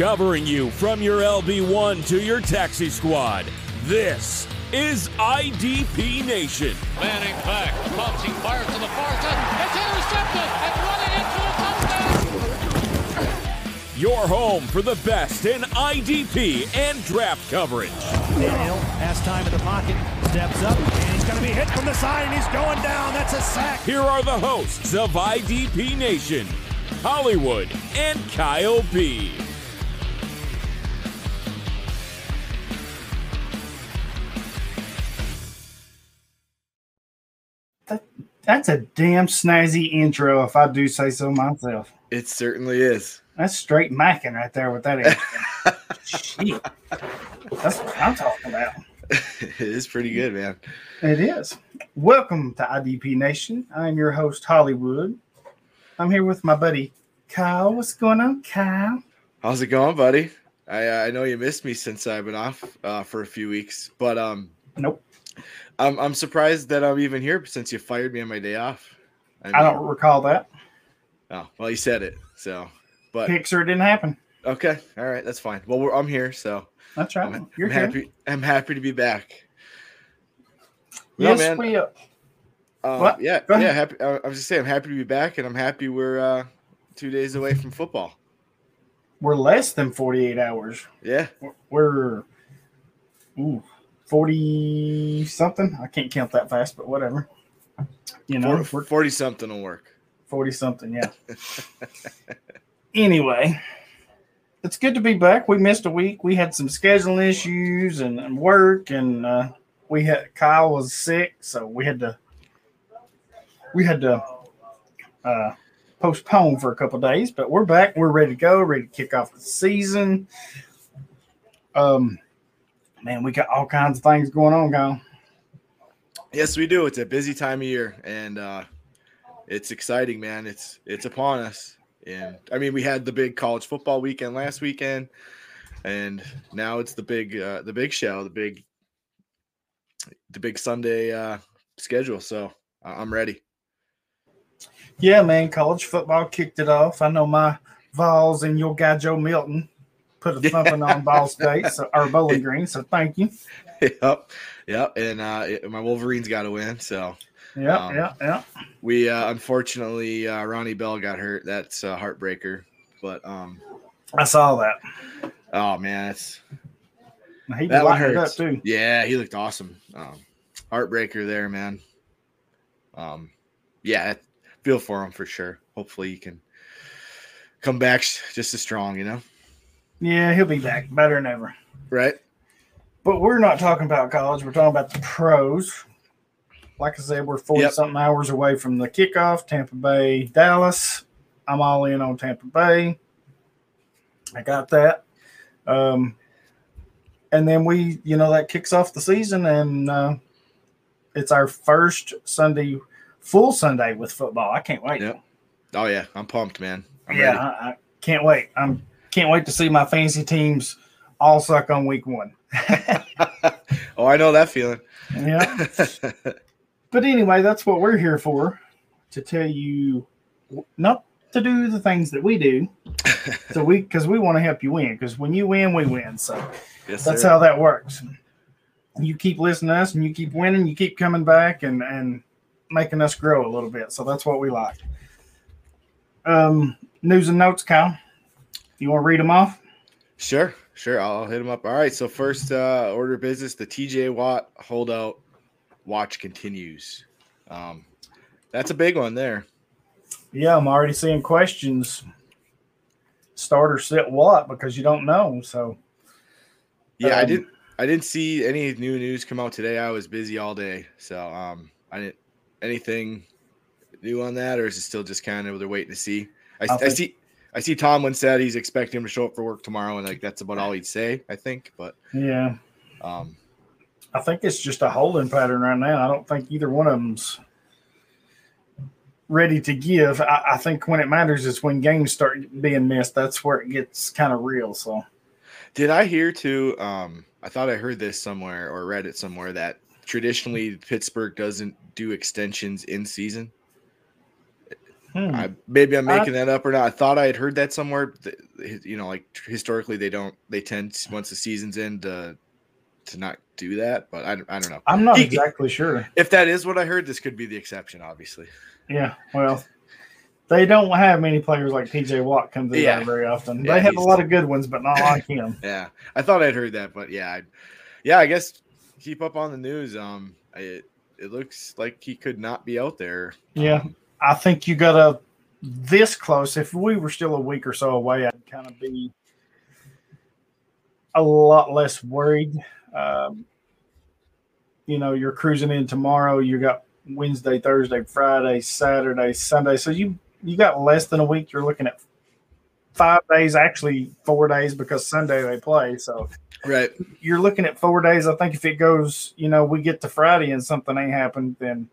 Covering you from your LB1 to your taxi squad, this is IDP Nation. Manning back, bouncing fire to the far side. It's intercepted and running into the touchdown. Your home for the best in IDP and draft coverage. Daniel has time in the pocket, steps up, and he's going to be hit from the side, and he's going down. That's a sack. Here are the hosts of IDP Nation, Hollywood and Kyle B. That's a damn snazzy intro, if I do say so myself. It certainly is. That's straight macking right there with that intro. Shit. That's what I'm talking about. it is pretty good, man. It is. Welcome to IDP Nation. I'm your host, Hollywood. I'm here with my buddy Kyle. What's going on, Kyle? How's it going, buddy? I uh, I know you missed me since I've been off uh, for a few weeks, but um, Nope. I'm I'm surprised that I'm even here since you fired me on my day off. I don't recall that. Oh, well, you said it, so. But Pixar didn't happen. okay, all right, that's fine. Well, we're, I'm here, so That's right. I'm, You're I'm happy. I'm happy to be back. No, Yes, man. we uh, Uh, What? Yeah, yeah. Happy. I I was just saying, I'm happy to be back, and I'm happy we're uh, two days away from football. we're less than 48 hours. Yeah, We're ooh, 40 something. I can't count that fast, but whatever. You know, we're forty something will work. 40 something, yeah. anyway, it's good to be back. We missed a week. We had some scheduling issues and, and work, and uh, we had Kyle was sick, so we had to we had to uh, postpone for a couple days. But we're back. We're ready to go. Ready to kick off the season. Um, man, we got all kinds of things going on, Kyle. Yes, we do. It's a busy time of year, and uh, it's exciting, man. It's it's upon us. And I mean, we had the big college football weekend last weekend, and now it's the big uh, the big show, the big the big Sunday uh, schedule. So I- I'm ready. Yeah, man, college football kicked it off. I know my Vols and your guy Joe Milton put a thumping on Ball State, so or Bowling Green. So thank you. yep, yep. And uh, it- my Wolverines got to win. So Yeah, Um, yeah, yeah. we uh, unfortunately uh, Ronnie Bell got hurt. That's a heartbreaker. But um, I saw that. oh man, it's He that one lightened it up hurts. too. Yeah, he looked awesome. Um, heartbreaker there, man. Um, yeah, feel for him for sure. Hopefully, he can come back just as strong. You know, Yeah, he'll be back better than ever. right? But we're not talking about college. We're talking about the pros. Like I said, we're 40 Yep. something hours away from the kickoff. Tampa Bay, Dallas. I'm all in on Tampa Bay. I got that. Um, and then we, you know, that kicks off the season, and uh, it's our first Sunday, full Sunday with football. I can't wait. Yep. Oh yeah, I'm pumped, man. I'm yeah, I, I can't wait. I'm can't wait to see my fantasy teams all suck on week one. oh, I know that feeling. Yeah. But anyway, that's what we're here for to tell you not to do the things that we do. So we because we want to help you win because when you win, we win. So yes, that's sir. how that works. You keep listening to us and you keep winning, you keep coming back and and making us grow a little bit. So that's what we like. Um, news and notes, Kyle. You want to read them off? Sure, sure. I'll hit them up. All right. So first uh, order of business: the TJ Watt holdout watch continues. Um, that's a big one there. Yeah, I'm already seeing questions. Starter sit what because you don't know. So Yeah, I Um, didn't. I didn't see any new news come out today. I was busy all day, so um, I didn't anything new on that, or is it still just kind of they're waiting to see? I, I I see. I see Tomlin said he's expecting him to show up for work tomorrow, and like that's about all he'd say. I think, but yeah, um, I think it's just a holding pattern right now. I don't think either one of them's ready to give. I, I think when it matters is when games start being missed. That's where it gets kind of real. So did I hear too? Um, I thought I heard this somewhere or read it somewhere that traditionally Pittsburgh doesn't do extensions in season. Hmm. I, maybe I'm making that up or not. I thought I had heard that somewhere. You know, like historically, they don't. They tend to- once the season's in to to not do that. But I, I don't know. I'm not He- exactly sure. If that is what I heard, this could be the exception. Obviously, Yeah, well, they don't have many players like TJ Watt come through Yeah. very often. Yeah, they have a lot of good ones, but not like him. yeah. I thought I'd heard that, but yeah, I, yeah. I guess keep up on the news. Um, it it looks like he could not be out there. Yeah, I think you got to this close. If we were still a week or so away, I'd kind of be a lot less worried. Um, you know, you're cruising in tomorrow. You got Wednesday, Thursday, Friday, Saturday, Sunday. So you you got less than a week. You're looking at five days, actually four days because Sunday they play. So Right. you're looking at four days. I think if it goes, you know, we get to Friday and something ain't happened, then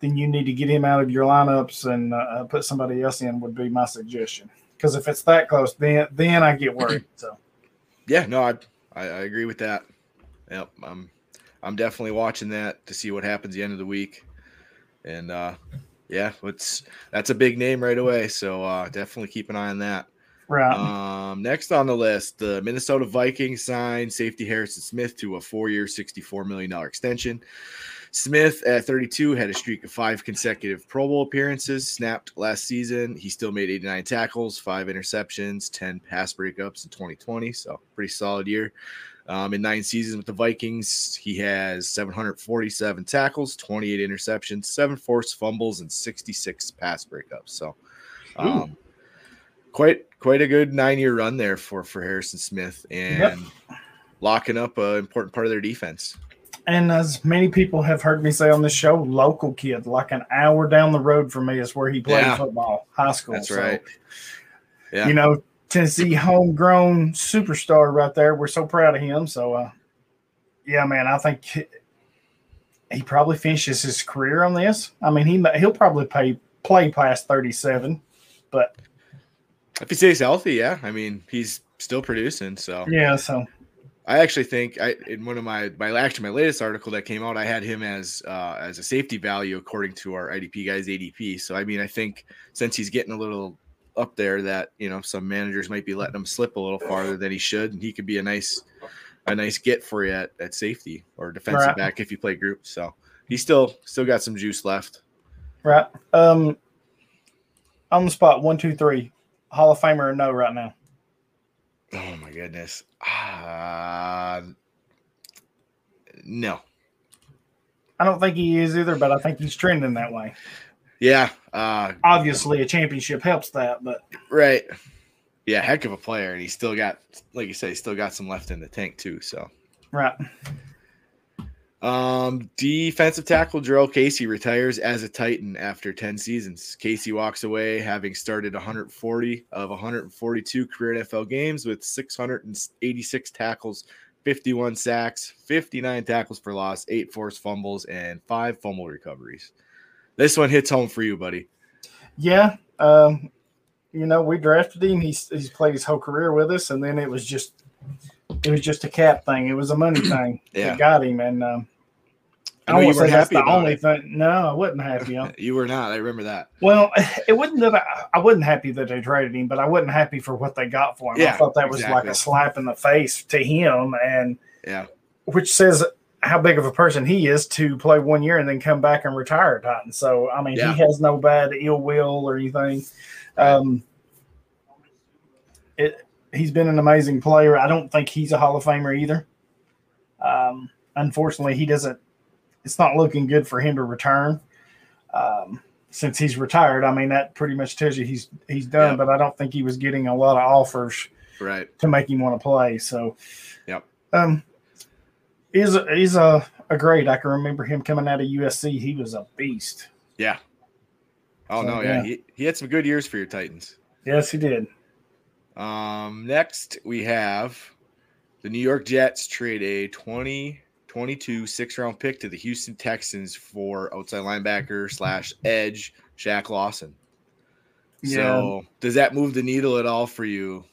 then you need to get him out of your lineups and uh, put somebody else in. Would be my suggestion. Because if it's that close, then then I get worried. So Yeah. No, I, I I agree with that. Yep. I'm I'm definitely watching that to see what happens the end of the week, and uh, yeah, it's that's a big name right away. So uh, definitely keep an eye on that. right, Um, next on the list, the Minnesota Vikings signed safety Harrison Smith to a four-year, $64 million extension. Smith, at 32, had a streak of five consecutive Pro Bowl appearances, snapped last season. He still made 89 tackles, five interceptions, 10 pass breakups in 2020. So, pretty solid year. Um, in nine seasons with the Vikings, he has 747 tackles, 28 interceptions, seven forced fumbles, and 66 pass breakups. So, um, quite quite a good nine year run there for for Harrison Smith and locking up an important part of their defense. And as many people have heard me say on this show, local kid, like an hour down the road from me is where he played Yeah. football, high school. That's So, right. Yeah. You know, Tennessee homegrown superstar right there. We're so proud of him. So, uh, yeah, man, I think he, he probably finishes his career on this. I mean, he he'll probably pay play past thirty seven, but If he stays healthy, yeah. I mean, he's still producing. So yeah, so I actually think I in one of my my actually my latest article that came out, I had him as uh, as a safety value according to our IDP guys ADP. So I mean, I think since he's getting a little up there, that you know some managers might be letting him slip a little farther than he should, and he could be a nice a nice get for you at, at safety or defensive Right. back if you play group. So he's still still got some juice left. right. Um, on the spot, one, two, three, Hall of Famer or no right now? Oh my goodness. Uh, no. I don't think he is either, but I think he's trending that way. Yeah. Uh, Obviously, a championship helps that, but right. Yeah, heck of a player, and he's still got, like you say, he's still got some left in the tank too. So, right. Um, defensive tackle Jurrell Casey retires as a Titan after ten seasons. Casey walks away having started 140 of 142 career NFL games with 686 tackles, 51 sacks, 59 tackles for loss, eight forced fumbles, and five fumble recoveries. This one hits home for you, buddy. Yeah. Um, you know, we drafted him. He's he's played his whole career with us, and then it was just it was just a cap thing. It was a money thing Yeah. that got him. And um, I I, won't say that's happy the only it. thing. No, I wasn't happy. You were not. I remember that. well, it wasn't that I, I wasn't happy that they traded him, but I wasn't happy for what they got for him. I thought that was like a slap in the face to him, and Yeah. which says how big of a person he is to play one year and then come back and retire Titan. So I mean, Yeah. he has no bad ill will or anything. Um, it he's been an amazing player. I don't think he's a Hall of Famer either. Um, unfortunately, he doesn't. It's not looking good for him to return. Um, since he's retired, I mean that pretty much tells you he's he's done. Yeah. But I don't think he was getting a lot of offers Right. to make him want to play. So, Yep. Um, he's a, he's a, a great. I can remember him coming out of USC. He was a beast. Yeah. Oh So, no, yeah. yeah. He, he had some good years for your Titans. Yes, he did. Um, next we have the New York Jets trade a 2022 six round pick to the Houston Texans for outside linebacker slash edge Shaq Lawson. So does that move the needle at all for you?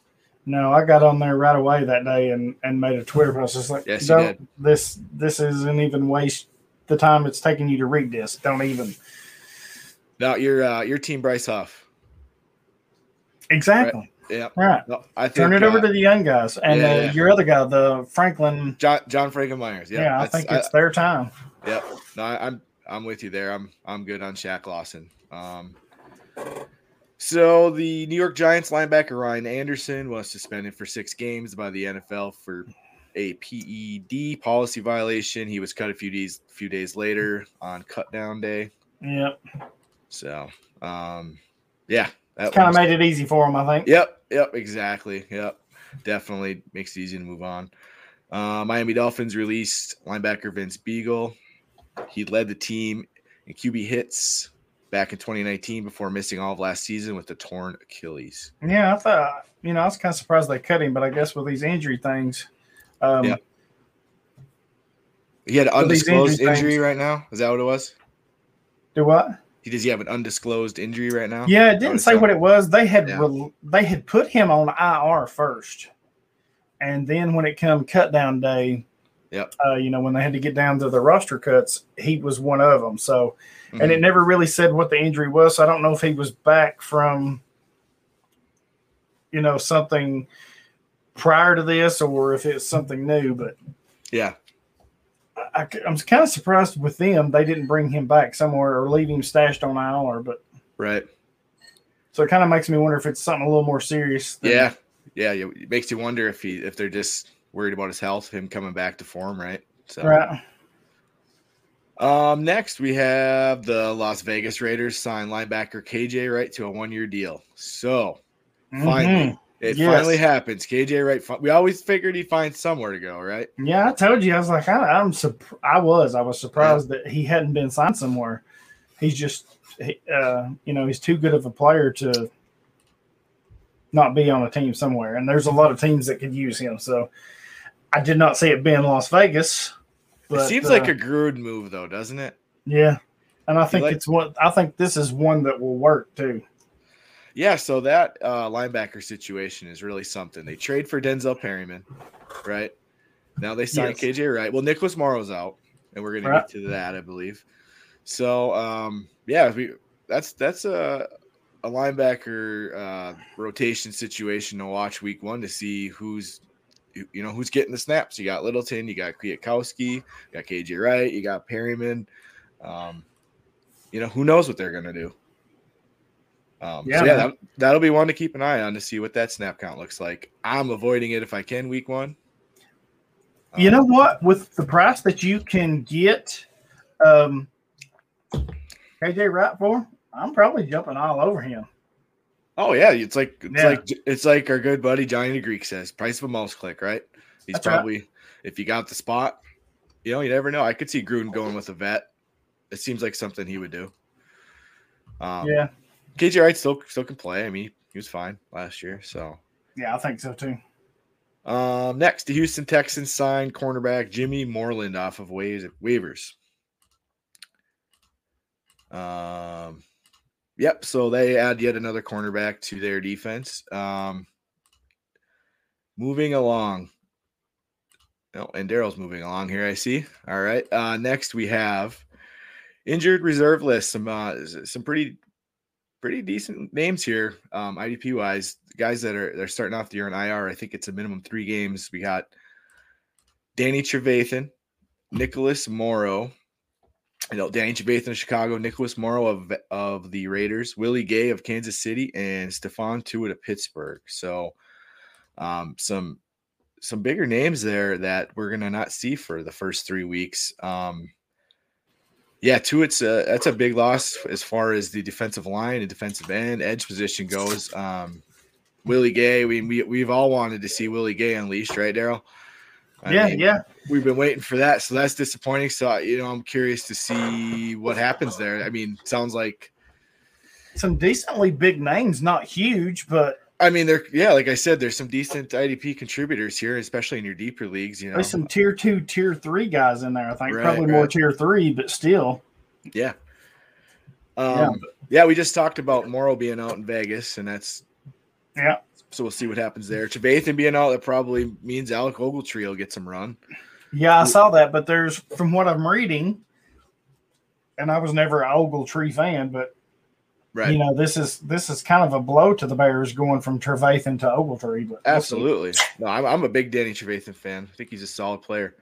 No, I got on there right away that day and, and made a Twitter post. Just like, Yes, don't, this this isn't even waste the time it's taking you to read this. Don't even. No, your uh, your team, Bryce Huff. Exactly. Yeah. Right. No, I think, Turn it over uh, to the young guys and yeah, uh, yeah. your other guy, the Franklin. John John Franklin Myers. Yeah, Yeah, I think it's their time. Yep. No, I, I'm I'm with you there. I'm I'm good on Shaq Lawson. Um, so the New York Giants linebacker Ryan Anderson was suspended for six games by the NFL for a PED policy violation. He was cut a few days few days later on cut down day. Yep. So um, yeah, that Kind of made it easy for him, I think. Yep, yep, exactly. Yep, definitely makes it easy to move on. Uh, Miami Dolphins released linebacker Vince Biegel. He led the team in QB hits back in 2019 before missing all of last season with the torn Achilles. Yeah, I thought, you know, I was kind of surprised they cut him, but I guess with these injury things, um, Yeah. He had an undisclosed injury injury right now. Is that what it was? do what? He does he have an undisclosed injury right now? Yeah, it didn't say what it was. They had Yeah. rel they had put him on IR first, and then when it come cut down day, Yep. uh, you know, when they had to get down to the roster cuts, he was one of them. So, and Mhm. it never really said what the injury was. So I don't know if he was back from, you know, something prior to this or if it's something new. But yeah, I, am kind of surprised with them they didn't bring him back somewhere or leave him stashed on IR. But right. so it kind of makes me wonder if it's something a little more serious. than- Yeah, yeah. It makes you wonder if he if they're just worried about his health, him coming back to form, right? So Right. Um, next we have the Las Vegas Raiders sign linebacker KJ Wright to a one-year deal. So finally, Mhm. It Yes. finally happens. KJ Wright. We always figured he'd find somewhere to go, right? Yeah, I told you. I was like, I, I'm surp- I was. I was surprised that he hadn't been signed somewhere. He's just, he, uh, you know, he's too good of a player to not be on a team somewhere. And there's a lot of teams that could use him. So I did not see it being Las Vegas. But, it seems uh, like a Gruden move, though, doesn't it? yeah. And I think like- it's one. I think this is one that will work too. Yeah. So that uh, linebacker situation is really something. They trade for Denzel Perryman, right? Now they sign Yes. KJ Wright. Well, Nicholas Morrow's out, and we're going to get to that, I believe. So, um, yeah, we that's that's a a linebacker uh, rotation situation to watch week one to see who's you you know who's getting the snaps. You got Littleton, you got Kwiatkoski, you got KJ Wright, you got Perryman. Um, you know who knows what they're going to do. Um, Yeah, so yeah, that, that'll be one to keep an eye on to see what that snap count looks like. I'm avoiding it if I can week one. You know Um, what? With the price that you can get um, KJ Wright for, I'm probably jumping all over him. Oh yeah, it's like it's Yeah. like it's like our good buddy Johnny the Greek says, price of a mouse click, right? He's That's right. probably if you got the spot, you know, you never know. I could see Gruden going with a vet. It seems like something he would do. Um, yeah, KJ Wright still still can play. I mean, he was fine last year. So yeah, I think so too. um, next, the Houston Texans signed cornerback Jimmy Moreland off of wa- waivers. Um, yep. So they add yet another cornerback to their defense. Um, moving along. Oh, and Daryl's moving along here. I see. All right. Uh, next we have injured reserve list. Some uh, some pretty pretty decent names here. Um, IDP wise, guys that are they're starting off the year on IR. I think it's a minimum three games. We got Danny Trevathan, Nicholas Morrow. You know, Danny Trevathan of Chicago, Nicholas Morrow of of the Raiders, Willie Gay of Kansas City, and Stephon Tuitt of Pittsburgh. So, um, some some bigger names there that we're gonna not see for the first three weeks. Um, yeah, two. It's a, that's a big loss as far as the defensive line and defensive end edge position goes. Um, Willie Gay, we, we we've all wanted to see Willie Gay unleashed, right, Daryl? Yeah, mean, yeah. we've been waiting for that, so that's disappointing. So you know, I'm curious to see what happens there. I mean, sounds like Some decently big names, not huge, but I mean, there, yeah, like I said, there's some decent IDP contributors here, especially in your deeper leagues. You know, there's some tier two, tier three guys in there. I think Right, probably more tier three, but still. yeah, um, yeah. We just talked about Morrow being out in Vegas, and that's Yeah. so we'll see what happens there. Trevathan being out, that probably means Alec Ogletree will get some run. Yeah, I saw that, but there's from what I'm reading, and I was never an Ogletree fan, but Right. You know, this is this is kind of a blow to the Bears going from Trevathan to Ogletree. But. Absolutely. No, I'm, I'm a big Danny Trevathan fan. I think he's a solid player.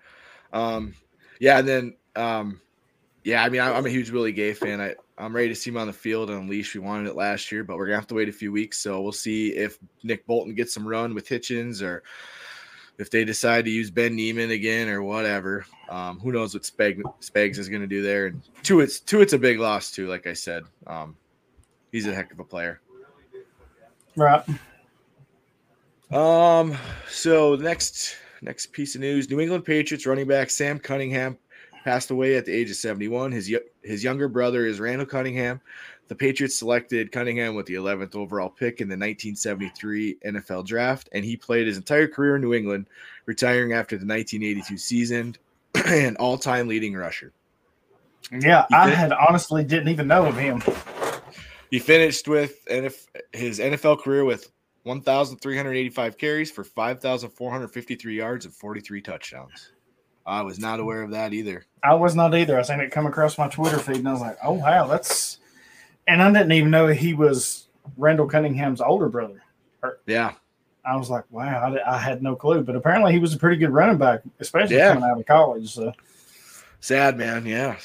Um, yeah, and then um, yeah, I mean, I, I'm a huge Willie Gay fan. I I'm ready to see him on the field and unleash. We wanted it last year, but we're gonna have to wait a few weeks. So we'll see if Nick Bolton gets some run with Hitchens or if they decide to use Ben Niemann again or whatever. Um, who knows what Spag, Spags is gonna do there? And two, it's two, it's a big loss too. Like I said, um, he's a heck of a player. Right. Um. So the next next piece of news: New England Patriots running back Sam Cunningham passed away at the age of 71. His his younger brother is Randall Cunningham. The Patriots selected Cunningham with the 11th overall pick in the 1973 NFL Draft, and he played his entire career in New England, retiring after the 1982 season, and all-time leading rusher. Yeah, I had honestly didn't even know of him. He finished with his NFL career with 1,385 carries for 5,453 yards and 43 touchdowns. I was not aware of that either. I was not either. I seen it come across my Twitter feed, and I was like, "Oh wow, that's." And I didn't even know he was Randall Cunningham's older brother. Yeah, I was like, "Wow, I, I had no clue." But apparently, he was a pretty good running back, especially Yeah. coming out of college. So sad man. Yeah,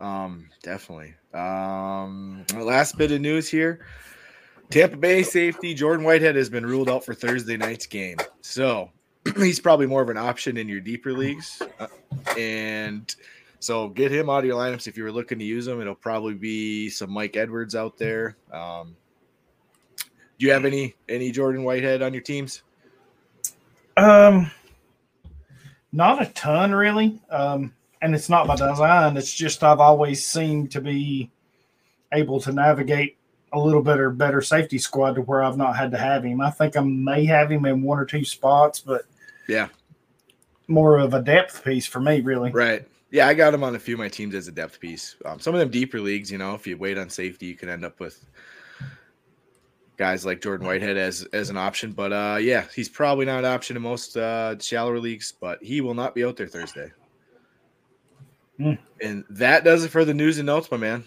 um, definitely. Um, last bit of news here: Tampa Bay safety Jordan Whitehead has been ruled out for Thursday night's game. So he's probably more of an option in your deeper leagues, uh, and so get him out of your lineups if you were looking to use him. It'll probably be some Mike Edwards out there. Um, do you have any any Jordan Whitehead on your teams? Um, not a ton really. Um, and it's not by design. It's just I've always seemed to be able to navigate a little bit or better safety squad to where I've not had to have him. I think I may have him in one or two spots, but Yeah. more of a depth piece for me, really. Right. Yeah, I got him on a few of my teams as a depth piece. Um, some of them deeper leagues, you know, if you wait on safety, you can end up with guys like Jordan Whitehead as as an option. But uh, yeah, he's probably not an option in most uh, shallower leagues, but he will not be out there Thursday. Hmm. And that does it for the news and notes, my man.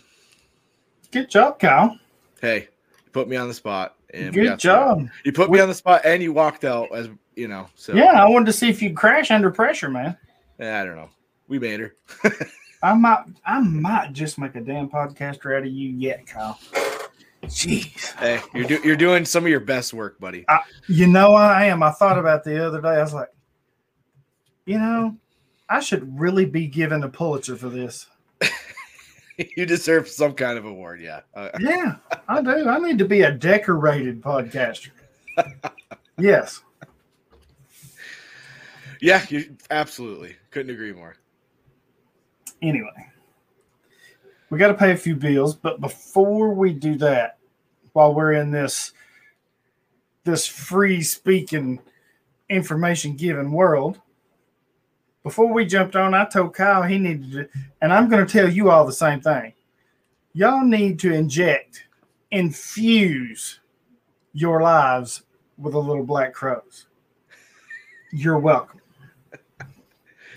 Good job, Kyle. Hey, you put me on the spot. And Good got through it. job. You put me on the spot, and you walked out as you know. So Yeah, I wanted to see if you'd crash under pressure, man. eh, I don't know. We made her. I might, I might just make a damn podcaster out of you yet, Kyle. Jeez. Hey, you're do, you're doing some of your best work, buddy. You know I am. I thought about the other day. I was like, you know, I should really be given a Pulitzer for this. you deserve some kind of award, yeah. Uh, Yeah, I do. I need to be a decorated podcaster. yes. yeah, you absolutely couldn't agree more. Anyway, we got to pay a few bills, but before we do that, while we're in this this free speaking information giving world, before we jumped on, I told Kyle he needed to, and I'm going to tell you all the same thing. Y'all need to inject, infuse your lives with a little Black Crowes. You're welcome.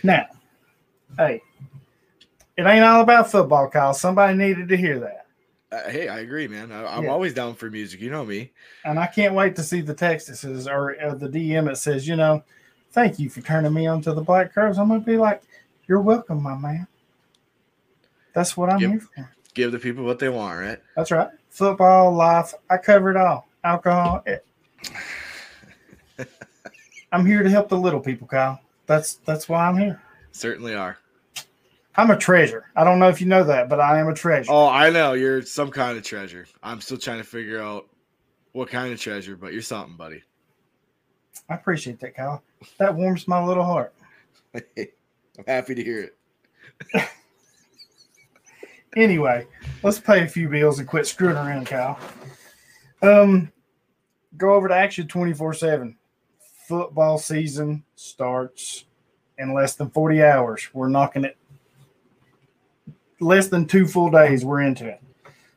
Now, hey, it ain't all about football, Kyle. Somebody needed to hear that. Uh, hey, I agree, man. I, I'm Yeah. always down for music. You know me. And I can't wait to see the text that says, or, or the DM that says, you know, thank you for turning me on to the Black Crowes. I'm going to be like, you're welcome, my man. That's what I'm Yep. here for. Give the people what they want, right? That's right. Football, life, I cover it all. Alcohol. It. I'm here to help the little people, Kyle. That's that's why I'm here. Certainly are. I'm a treasure. I don't know if you know that, but I am a treasure. Oh, I know you're some kind of treasure. I'm still trying to figure out what kind of treasure, but you're something, buddy. I appreciate that, Kyle. That warms my little heart. I'm happy to hear it. Anyway, let's pay a few bills and quit screwing around, Kyle. Um, go over to Action 24 7. Football season starts in less than 40 hours. We're knocking it less than two full days. We're into it.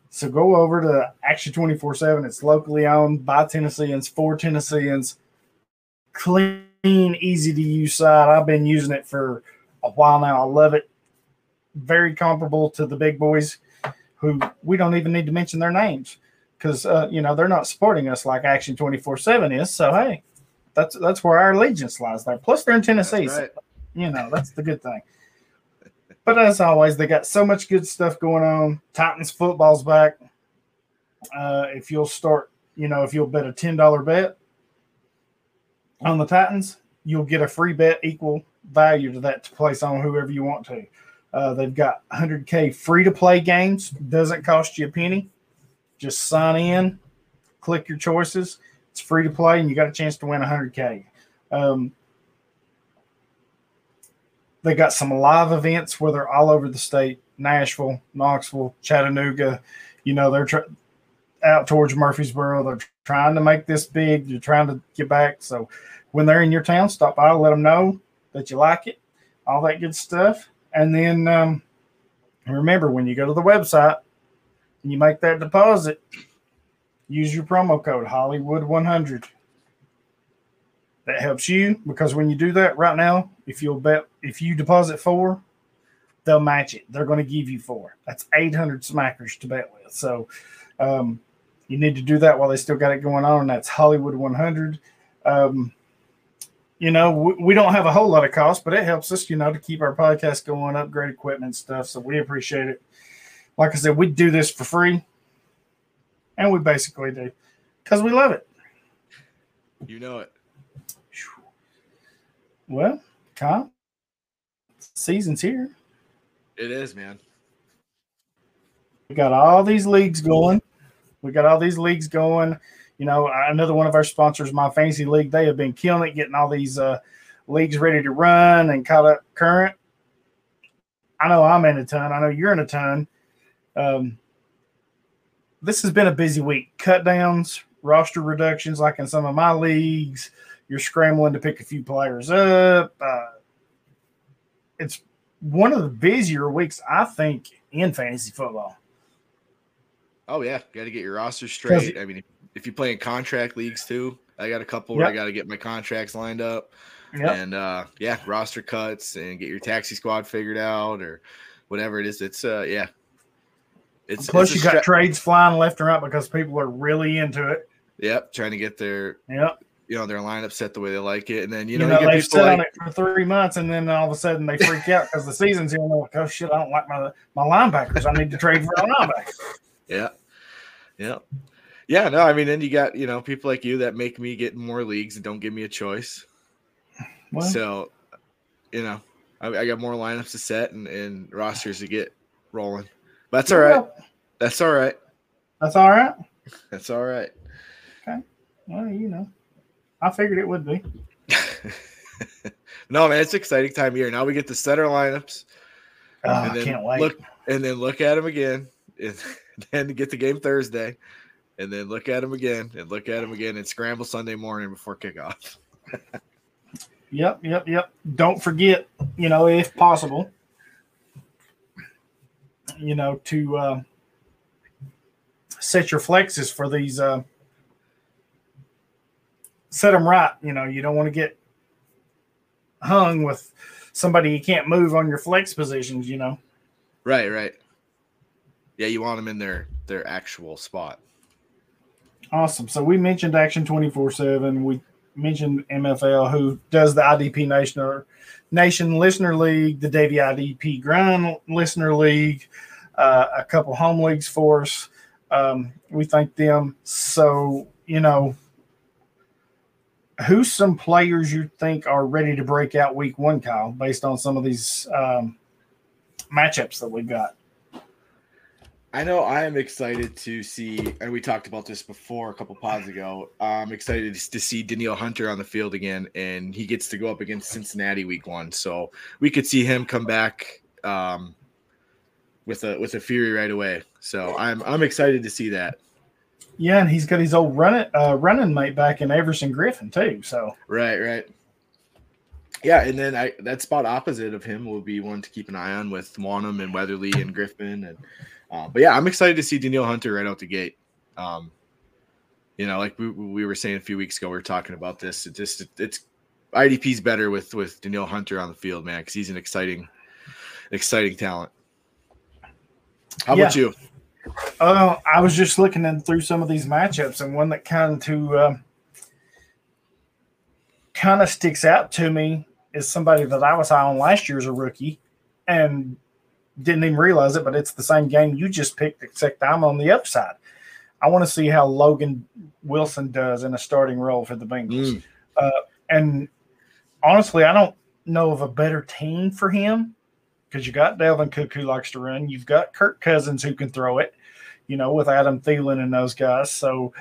So go over to Action 24 7. It's locally owned by Tennesseans for Tennesseans. Clean, easy to use side. I've been using it for a while now. I love it very comparable to the big boys. who we don't even need to mention their names because uh, you know they're not supporting us like Action Twenty Four Seven is. So hey, that's that's where our allegiance lies there. Plus they're in Tennessee, Right. so, you know that's the good thing. But as always, they got so much good stuff going on. Titans football's back. Uh, if you'll start, you know, if you'll bet a ten dollar bet on the Titans, you'll get a free bet equal value to that to place on whoever you want to. Uh, they've got 100k free to play games. Doesn't cost you a penny. Just sign in, click your choices. It's free to play, and you got a chance to win 100k. Um, they got some live events where they're all over the state: Nashville, Knoxville, Chattanooga. You know, they're tr- out towards Murfreesboro. They're trying to make this big. you're trying to get back. So when they're in your town, stop by, let them know that you like it, all that good stuff. And then um, remember, when you go to the website and you make that deposit, use your promo code Hollywood100. That helps you because when you do that right now, if you'll bet, if you deposit four, they'll match it. They're going to give you four. That's 800 smackers to bet with. So um, you need to do that while they still got it going on. And that's Hollywood 100. Um, you know, we, we don't have a whole lot of cost, but it helps us, you know, to keep our podcast going, upgrade equipment and stuff. So we appreciate it. Like I said, we do this for free, and we basically do because we love it. You know it. Well, Kyle, season's here. It is, man. We got all these leagues going. We got all these leagues going. You know, another one of our sponsors, My Fantasy League, they have been killing it, getting all these uh, leagues ready to run and caught up current. I know I'm in a ton. I know you're in a ton. Um, this has been a busy week. Cut downs, roster reductions, like in some of my leagues. You're scrambling to pick a few players up. Uh, it's one of the busier weeks, I think, in fantasy football. Oh yeah, got to get your roster straight. I mean, if you play in contract leagues too, I got a couple where I got to get my contracts lined up, Yep. and uh, yeah, roster cuts and get your taxi squad figured out or whatever it is. It's uh, yeah, it's Plus, it's you got stre- trades flying left and right because people are really into it. yep, trying to get their Yep. you know their lineup set the way they like it, and then you know, know, you get they've people sat on it for three months, and then all of a sudden they freak out because the season's here. And they're like, "Oh shit, I don't like my my linebackers. I need to trade for a linebacker." Yeah. Yeah. Yeah. No, I mean, then you got, you know, people like you that make me get more leagues and don't give me a choice. Well, so, you know, I, I got more lineups to set and, and rosters to get rolling. But that's all right. That's all right. That's all right. That's all right. Okay. Well, you know, I figured it would be. no, man, it's an exciting time here. Now we get to set our lineups Oh, I and then can't wait. look and then look at them again. And then get the game Thursday. And then look at them again and look at them again and scramble Sunday morning before kickoff. Yep, yep, yep. Don't forget, you know, if possible, you know, to uh, set your flexes for these. Uh, set them right. You know, you don't want to get hung with somebody you can't move on your flex positions. You know. Right, right. Yeah, you want them in their their actual spot. Awesome. So we mentioned Action 24 7. We mentioned MFL, who does the IDP Nation, Nation Listener League, the Davy IDP Grind Listener League, uh, a couple home leagues for us. Um, we thank them. So, you know, who's some players you think are ready to break out week one, Kyle, based on some of these um, matchups that we've got? I know I am excited to see, and we talked about this before a couple pods ago. I'm excited to see Danielle Hunter on the field again, and he gets to go up against Cincinnati week one. So we could see him come back um, with a with a fury right away. So I'm I'm excited to see that. Yeah, and he's got his old running uh, running mate back in Everson Griffen too. So Right, right. Yeah, and then I that spot opposite of him will be one to keep an eye on with Wonnum and Weatherly and Griffen and uh, but yeah, I'm excited to see Danielle Hunter right out the gate. Um, you know, like we, we were saying a few weeks ago, we were talking about this. It just it's IDP's better with with Danielle Hunter on the field, man, because he's an exciting, exciting talent. How about Yeah. you? Uh, I was just looking in, through some of these matchups, and one that kind of uh, kind of sticks out to me is somebody that I was high on last year as a rookie, and didn't even realize it. But it's the same game you just picked, except I'm on the upside. I want to see how Logan Wilson does in a starting role for the Bengals. Mm. Uh, and honestly, I don't know of a better team for him because you got Dalvin Cook who likes to run. You've got Kirk Cousins who can throw it, you know, with Adam Thielen and those guys. So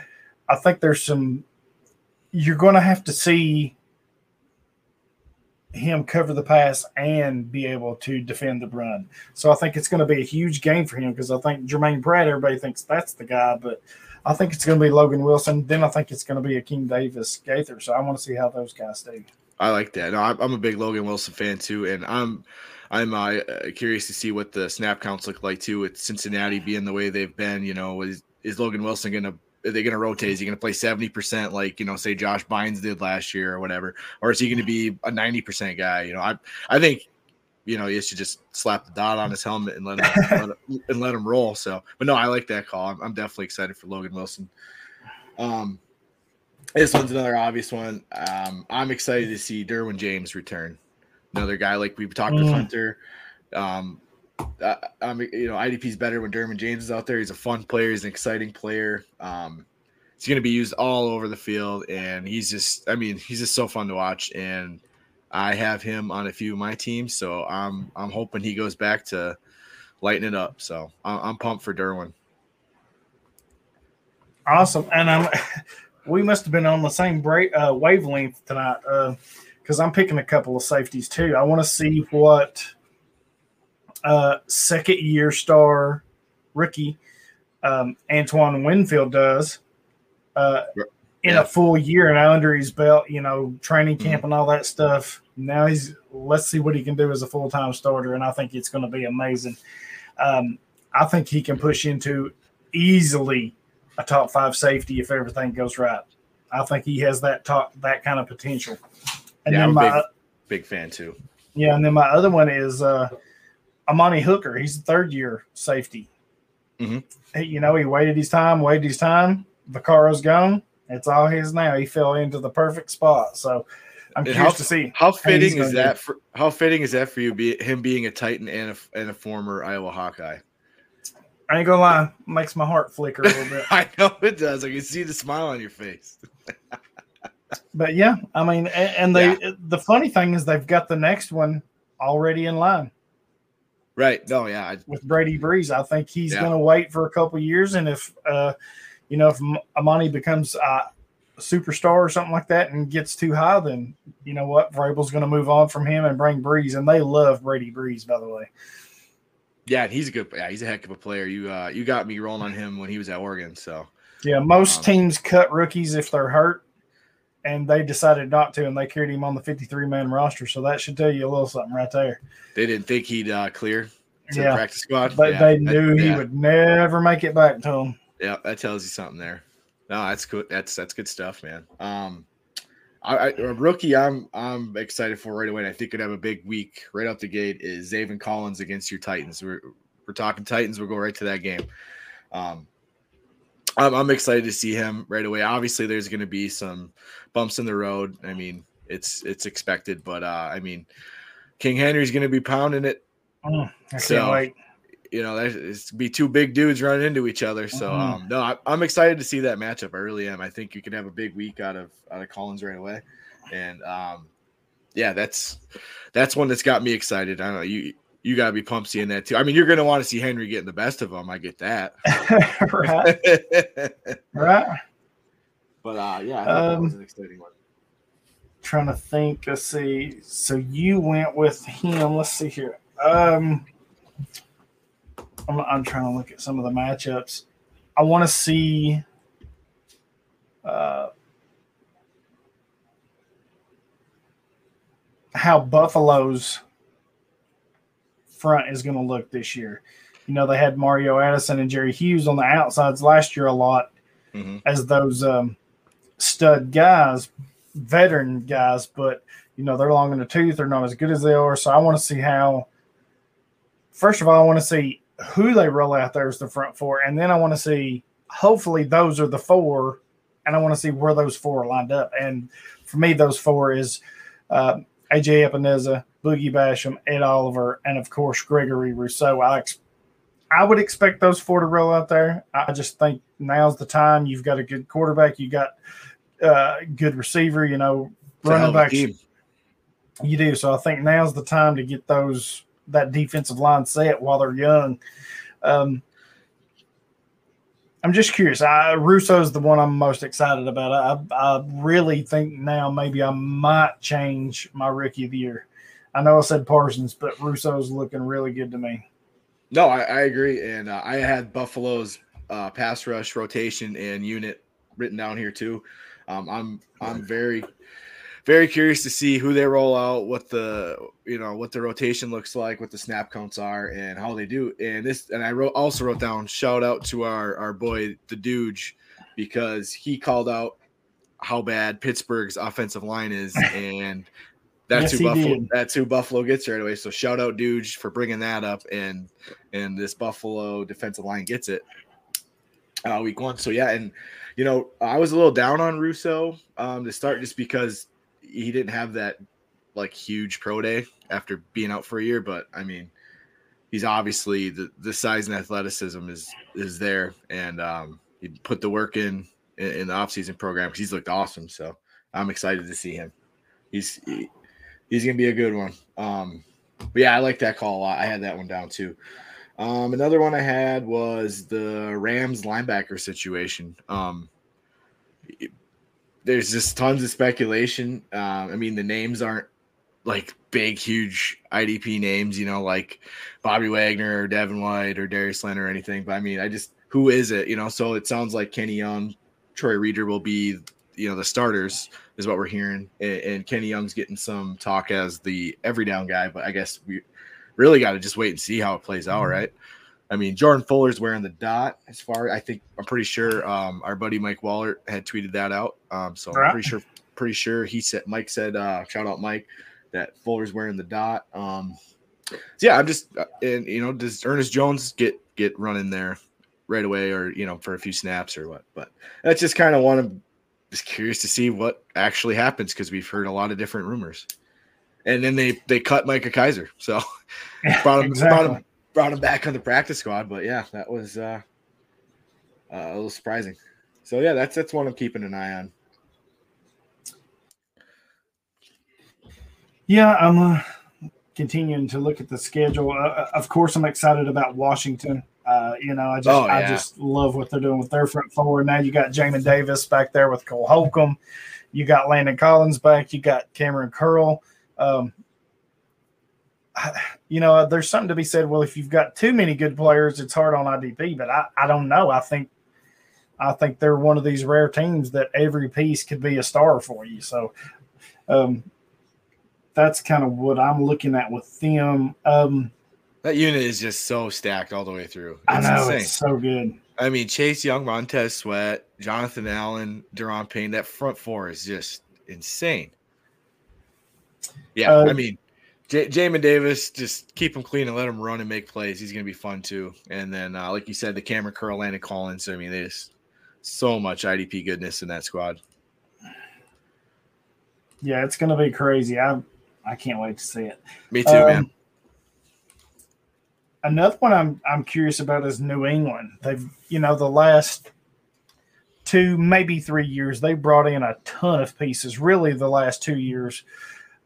I think there's some, you're going to have to see him cover the pass and be able to defend the run. So I think it's going to be a huge game for him because I think Germaine Pratt, everybody thinks that's the guy, but I think it's going to be Logan Wilson. Then I think it's going to be a King Davis Gaither. So I want to see how those guys do. I like that. No, I'm a big Logan Wilson fan too, and I'm I'm uh, curious to see what the snap counts look like too. With Cincinnati being the way they've been, you know, is is Logan Wilson gonna are they gonna rotate? Is he gonna play seventy percent like you know, say Josh Bynes did last year or whatever, or is he gonna be a ninety percent guy? You know, I I think you know you should just slap the dot on his helmet and let him, let him and let him roll. So, but no, I like that call. I'm, I'm definitely excited for Logan Wilson. Um, this one's another obvious one. Um, I'm excited to see Derwin James return. Another guy like we've talked with Mm. Hunter. Um, I, I'm you know IDP's better when Derwin James is out there. He's a fun player. He's an exciting player. Um, he's going to be used all over the field, and he's just I mean he's just so fun to watch. And I have him on a few of my teams, so I'm I'm hoping he goes back to lighten it up. So I'm, I'm pumped for Derwin. Awesome. And I'm we must have been on the same break, uh, wavelength tonight because I'm picking a couple of safeties too. I want to see what uh, second year star rookie um, Antoine Winfield does uh, in a full year and under his belt, you know, training camp and all that stuff. Now he's let's see what he can do as a full time starter, and I think it's going to be amazing. Um, I think he can push into easily a top five safety if everything goes right. I think he has that top that kind of potential. And Yeah, then I'm my big, big fan too. yeah, and then my other one is uh Amani Hooker. He's a third year safety. Mhm. You know, he waited his time, waited his time. Vaccaro's gone. It's all his now. He fell into the perfect spot. So I'm And curious how, to see how fitting is do. that for how fitting is that for you? Be him being a Titan and a and a former Iowa Hawkeye. I ain't gonna lie, makes my heart flicker a little bit. I know it does. I can see the smile on your face. But yeah, I mean, and, and they the funny thing is they've got the next one already in line Right? No, yeah, with Brady Breeze. I think he's Yeah. going to wait for a couple years, and if uh, you know, if Amani becomes uh, a superstar or something like that and gets too high, then you know what, Vrabel's going to move on from him and bring Breeze, and they love Brady Breeze, by the way. yeah, he's a good. Yeah, he's a heck of a player. You uh, you got me rolling on him when he was at Oregon. So Yeah, most Um, teams cut rookies if they're hurt, and they decided not to, and they carried him on the fifty-three man roster. So that should tell you a little something right there. they didn't think he'd uh, clear to the Yeah. practice squad, But Yeah, they that- knew he yeah, would never make it back to him. Yeah, that tells you something there. No, that's good. That's that's good stuff, man. Um, I, I a rookie I'm I'm excited for right away. And I think could have a big week right out the gate is Zaven Collins against your Titans. We're we're talking Titans. We'll go right to that game. Um, I'm, I'm excited to see him right away. Obviously, there's going to be some bumps in the road. I mean, it's it's expected, but uh, I mean, King Henry's going to be pounding it. Mm, I can't So, wait. You know, there's it's be two big dudes running into each other. So Mhm. um, no, I, I'm excited to see that matchup. I really am. I think you can have a big week out of out of Collins right away, and um, yeah, that's that's one that's got me excited. I don't know you. You gotta be pumped seeing that too. I mean, you're gonna want to see Henry getting the best of him. I get that. right, right. but uh, yeah, I thought that was Um, an exciting one. Trying to think. Let's see. So you went with him. Let's see here. Um, I'm, I'm trying to look at some of the matchups. I want to see. Uh, how Buffalo's front is going to look this year. You know, they had Mario Addison and Jerry Hughes on the outsides last year a lot Mhm. as those um, stud guys, veteran guys, but you know they're long in the tooth. They're not as good as they are. So I want to see how. First of all, I want to see who they roll out there as the front four, and then I want to see. Hopefully, those are the four, and I want to see where those four are lined up. And for me, those four is uh, AJ Epenesa, Boogie Basham, Ed Oliver, and of course Gregory Rousseau. I ex- I would expect those four to roll out there. I just think now's the time. You've got a good quarterback. You got uh, good receiver. You know, It's running back. You do. So I think now's the time to get those that defensive line set while they're young. Um, I'm just curious. I, Rousseau's the one I'm most excited about. I, I really think now maybe I might change my rookie of the year. I know I said Parsons, but Rousseau's looking really good to me. No, I, I agree, and uh, I had Buffalo's uh, pass rush rotation and unit written down here too. Um, I'm I'm very very curious to see who they roll out, what the you know what the rotation looks like, what the snap counts are, and how they do. And this, and I wrote also wrote down shout out to our our boy the Dooge because he called out how bad Pittsburgh's offensive line is, and that's Yes, who Buffalo did. that's who Buffalo gets right away. So shout out Dooge for bringing that up, and and this Buffalo defensive line gets it uh, week one. So yeah, and you know I was a little down on Rousseau um, to start just because he didn't have that like huge pro day after being out for a year. But I mean, he's obviously the the size and athleticism is is there, and um, he put the work in in, in the offseason program because he's looked awesome. So I'm excited to see him. He's he, he's gonna be a good one. Um, but yeah, I like that call a lot. I had that one down too. Um, another one I had was the Rams linebacker situation. Um, there's just tons of speculation. Uh, I mean, the names aren't like big, huge IDP names, you know, like Bobby Wagner or Devin White or Darius Leonard or anything. But I mean, I just who is it? You know, so it sounds like Kenny Young, Troy Reeder will be, you know, the starters is what we're hearing, and, and Kenny Young's getting some talk as the every down guy. But I guess we really got to just wait and see how it plays out, right? I mean, Jordan Fuller's wearing the dot. As far I think, I'm pretty sure um, our buddy Mike Waller had tweeted that out. Um, so I'm pretty sure, pretty sure he said Mike said, uh, shout out Mike, that Fuller's wearing the dot. Um, so yeah, I'm just uh, and you know, does Ernest Jones get get run in there right away, or you know, for a few snaps or what? But that's just kind of one of just curious to see what actually happens because we've heard a lot of different rumors. And then they they cut Micah Kiser, so brought him, brought him brought him back on the practice squad. But yeah, that was uh, uh, a little surprising. So yeah, that's that's one I'm keeping an eye on. Yeah, I'm uh, continuing to look at the schedule. Uh, of course, I'm excited about Washington. Uh, you know, I just Oh, I just love what they're doing with their front four. Now you got Jamin Davis back there with Cole Holcomb. You got Landon Collins back. You got Kamren Curl. Um, you know, there's something to be said. Well, if you've got too many good players, it's hard on IDP. But I, I don't know. I think I think they're one of these rare teams that every piece could be a star for you. So um, that's kind of what I'm looking at with them. Um, That unit is just so stacked all the way through. I know insane. it's so good. I mean, Chase Young, Montez Sweat, Jonathan Allen, Daron Payne. That front four is just insane. Yeah, Uh, I mean, J- Jamin Davis, just keep him clean and let him run and make plays. He's going to be fun too. And then, uh, like you said, the Kamren Curl, Landon Collins. I mean, there's so much IDP goodness in that squad. Yeah, it's going to be crazy. I I can't wait to see it. Me too, Um, man. Another one I'm I'm curious about is New England. They've you know the last two maybe three years they brought in a ton of pieces. Really, the last two years,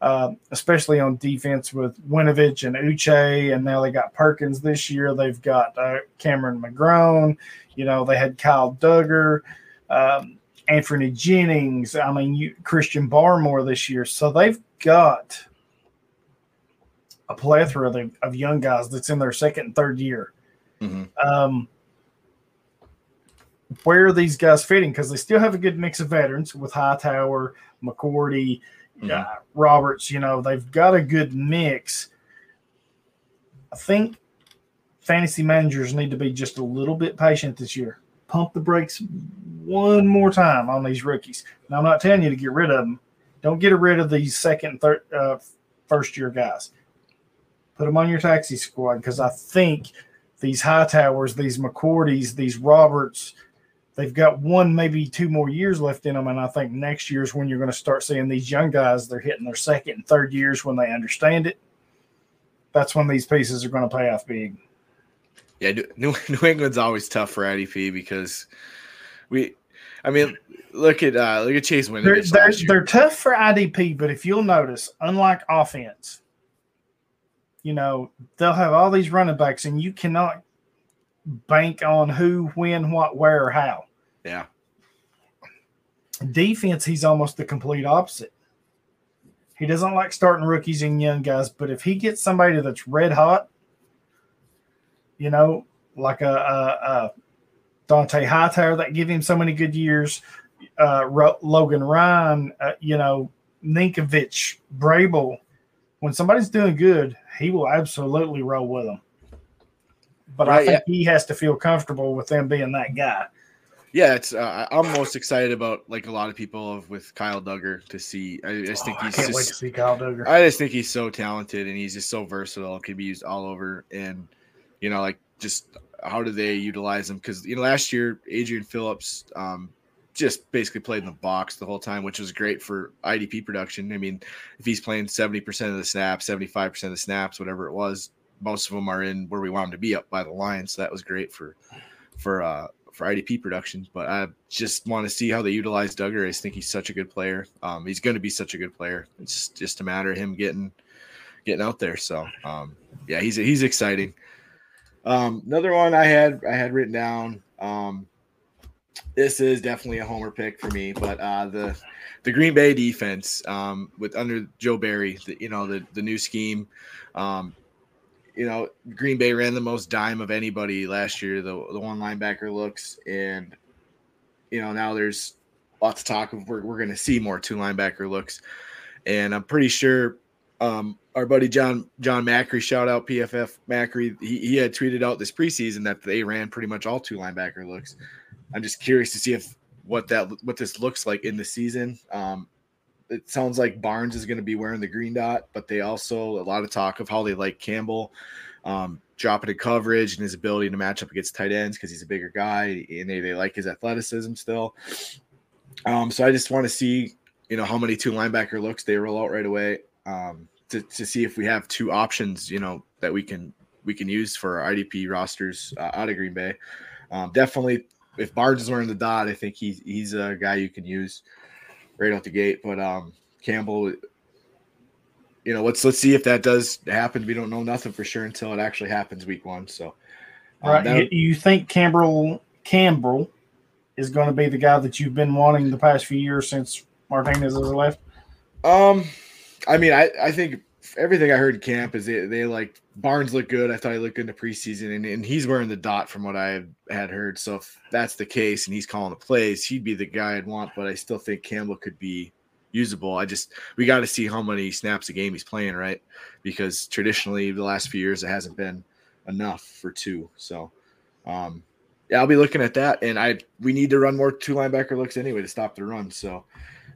uh, especially on defense with Winovich and Uche, and now they got Perkins this year. They've got uh, Cameron McGrone. You know they had Kyle Dugger. Um, Anfernee Jennings, I mean, you, Christian Barmore this year. So they've got a plethora of, of young guys that's in their second and third year. Mhm. Um, where are these guys fitting? Because they still have a good mix of veterans with Hightower, McCourty, Mhm. uh, Roberts. You know, they've got a good mix. I think fantasy managers need to be just a little bit patient this year. Pump the brakes one more time on these rookies. Now, I'm not telling you to get rid of them. Don't get rid of these second, and third, uh, first year guys. Put them on your taxi squad because I think these High Towers, these McCourties, these Roberts, they've got one, maybe two more years left in them. And I think next year is when you're going to start seeing these young guys, they're hitting their second and third years when they understand it. That's when these pieces are going to pay off big. Yeah, New, New England's always tough for IDP because we, I mean, look at uh, look at Chase Winovich. They're, they're, they're tough for IDP, but if you'll notice, unlike offense, you know they'll have all these running backs, and you cannot bank on who, when, what, where, or how. Yeah. Defense, he's almost the complete opposite. He doesn't like starting rookies and young guys, but if he gets somebody that's red hot, you know, like a, a, a Dont'a Hightower that give him so many good years, uh, Logan Ryan, uh, you know, Ninkovich, Brable. When somebody's doing good, he will absolutely roll with them. But right, I think yeah. he has to feel comfortable with them being that guy. Yeah, it's. Uh, I'm most excited about like a lot of people of, with Kyle Dugger to see. I just think oh, he's. I can't just, wait to see Kyle Dugger. I just think he's so talented and he's just so versatile. Can be used all over, and you know, like just how do they utilize him? Because you know, last year Adrian Phillips um, just basically played in the box the whole time, which was great for IDP production. I mean, if he's playing 70% of the snaps, 75% of the snaps, whatever it was, most of them are in where we want them to be up by the line. So that was great for for uh for IDP production. But I just want to see how they utilize Dugger. I think he's such a good player. Um, he's going to be such a good player. It's just a matter of him getting getting out there. So um, yeah, he's he's exciting. Um, another one I had I had written down. Um, this is definitely a homer pick for me, but uh, the the Green Bay defense um, with under Joe Barry, the, you know the the new scheme. Um, you know, Green Bay ran the most dime of anybody last year. The the one linebacker looks, and you know now there's lots of talk of we're we're going to see more two linebacker looks, and I'm pretty sure um, our buddy John John Macri, shout out PFF Macri, he, he had tweeted out this preseason that they ran pretty much all two linebacker looks. I'm just curious to see if what that what this looks like in the season. Um, it sounds like Barnes is going to be wearing the green dot, but they also a lot of talk of how they like Campbell um, dropping in coverage and his ability to match up against tight ends because he's a bigger guy and they, they like his athleticism still. Um, so I just want to see, you know, how many two linebacker looks they roll out right away um, to, to see if we have two options, you know, that we can we can use for our IDP rosters uh, out of Green Bay. Um, definitely, if Barnes is wearing the dot, I think he's he's a guy you can use right out the gate. But um, Campbell, you know, let's let's see if that does happen. We don't know nothing for sure until it actually happens week one. So, um, right, you, you think Campbell Campbell is going to be the guy that you've been wanting the past few years since Martinez has left? Um, I mean, I I think everything I heard in camp is they, they like Barnes looked good. I thought he looked good in the preseason, and, and he's wearing the dot from what I had heard. So if that's the case and he's calling the plays, he'd be the guy I'd want. But I still think Campbell could be usable. I just we got to see how many snaps a game he's playing, right? Because traditionally the last few years it hasn't been enough for two. So um yeah, I'll be looking at that. And I we need to run more two linebacker looks anyway to stop the run. So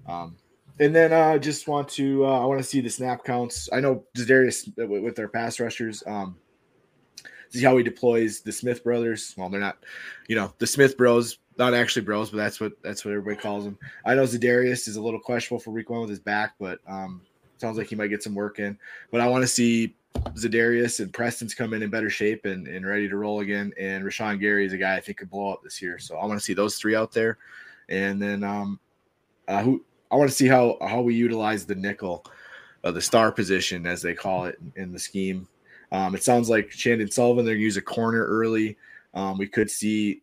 um and then I uh, just want to uh, I want to see the snap counts. I know Darius uh, with their pass rushers. Um, see how he deploys the Smith brothers. Well, they're not, you know, the Smith Bros, not actually bros, but that's what that's what everybody calls them. I know Za'Darius is a little questionable for week one with his back, but um, sounds like he might get some work in. But I want to see Za'Darius and Preston's come in in better shape and, and ready to roll again. And Rashan Gary is a guy I think could blow up this year. So I want to see those three out there. And then um, uh, who I want to see how how we utilize the nickel, uh, the star position as they call it in, in the scheme. Um, it sounds like Chandon Sullivan they're use a corner early. Um, we could see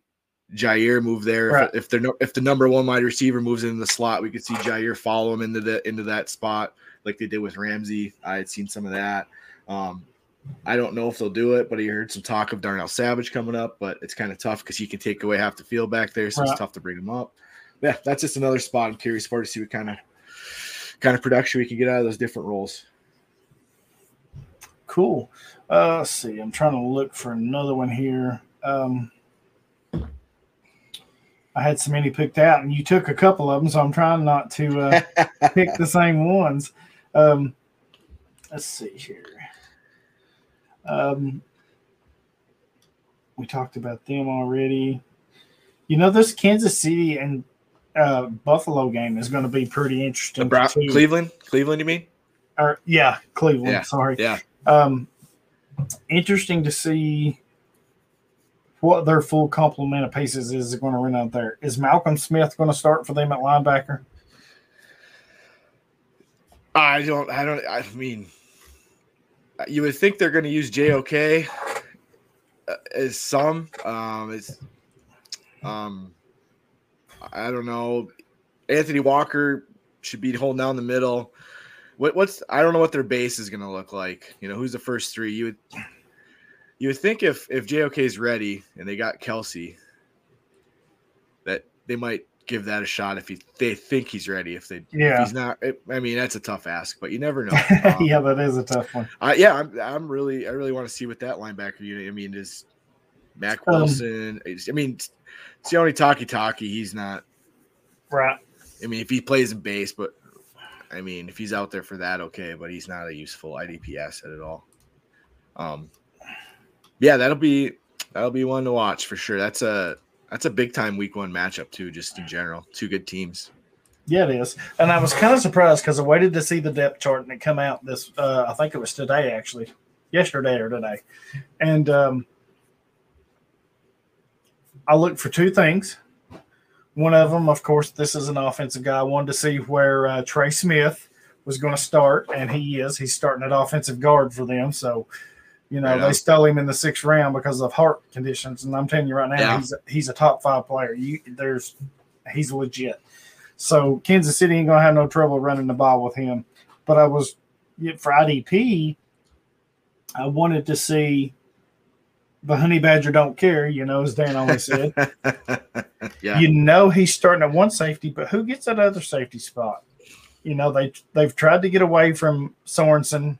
Jaire move there right. if, if they're no, if the number one wide receiver moves in the slot, we could see Jaire follow him into the into that spot like they did with Ramsey. I had seen some of that. Um, I don't know if they'll do it, but I heard some talk of Darnell Savage coming up, but it's kind of tough because he can take away half the field back there, so right. it's tough to bring him up yeah, that's just another spot I'm curious for to see what kind of kind of production we can get out of those different roles. Cool. Uh, let's see. I'm trying to look for another one here. Um, I had so many picked out, and you took a couple of them, so I'm trying not to uh, pick the same ones. Um, let's see here. Um, we talked about them already. You know, this Kansas City and uh, Buffalo game is going to be pretty interesting. Bra-. Cleveland, Cleveland, you mean? Or, yeah, Cleveland. Yeah, Sorry. Yeah, Um, interesting to see what their full complement of pieces is going to run out there. Is Malcolm Smith going to start for them at linebacker? I don't. I don't. I mean, you would think they're going to use JOK uh, as some. Um, it's, um, I don't know. Anthony Walker should be holding down the middle. What, what's I don't know what their base is going to look like. You know, who's the first three? You would you would think if if JOK is ready and they got Kelsey, that they might give that a shot if he they think he's ready. If they Yeah. if he's not, it, I mean that's a tough ask, but you never know. Um, yeah, that is a tough one. I, yeah, I'm, I'm really, I really want to see what that linebacker unit. I mean, is Mac Um, Wilson? I mean, it's the only Takitaki. He's not. Right. I mean, if he plays in base, but I mean, if he's out there for that, okay, but he's not a useful IDP asset at all. Um, yeah, that'll be that'll be one to watch for sure. That's a that's a big time week one matchup too, just in general. Two good teams. Yeah, it is. And I was kind of surprised because I waited to see the depth chart and it come out this, uh, I think it was today actually, yesterday or today. And um, I looked for two things. One of them, of course, this is an offensive guy. I wanted to see where uh, Trey Smith was going to start, and he is. He's starting at offensive guard for them. So, you know, Right they stole him in the sixth round because of heart conditions. And I'm telling you right now, Yeah. he's he's a top five player. You there's he's legit. So Kansas City ain't gonna have no trouble running the ball with him. But I was yeah, for IDP, I wanted to see the honey badger don't care, you know, as Dan always said. yeah, You know he's starting at one safety, but who gets that other safety spot? You know, they they've tried to get away from Sorensen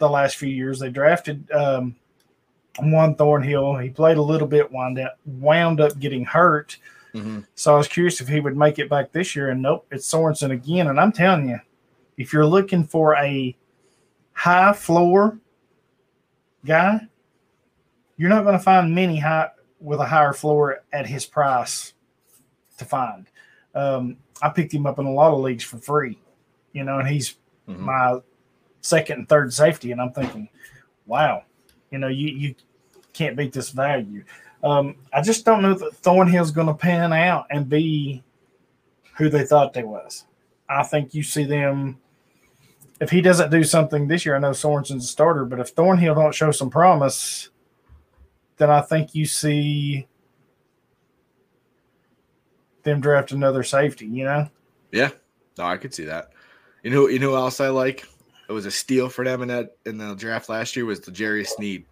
the last few years. They drafted um Juan Thornhill. He played a little bit, wound up wound up getting hurt. Mhm. So I was curious if he would make it back this year, and nope, it's Sorensen again. And I'm telling you, if you're looking for a high floor guy, you're not going to find many high with a higher floor at his price to find. Um, I picked him up in a lot of leagues for free, you know, and he's Mhm. my second and third safety, and I'm thinking, wow, you know, you you can't beat this value. Um, I just don't know that Thornhill's going to pan out and be who they thought they was. I think you see them. If he doesn't do something this year, I know Sorensen's a starter, but if Thornhill don't show some promise, then I think you see them draft another safety. You know, Yeah, no, I could see that. You know, you know who else I like? It was a steal for them in that in the draft last year was the Jerry Sneed.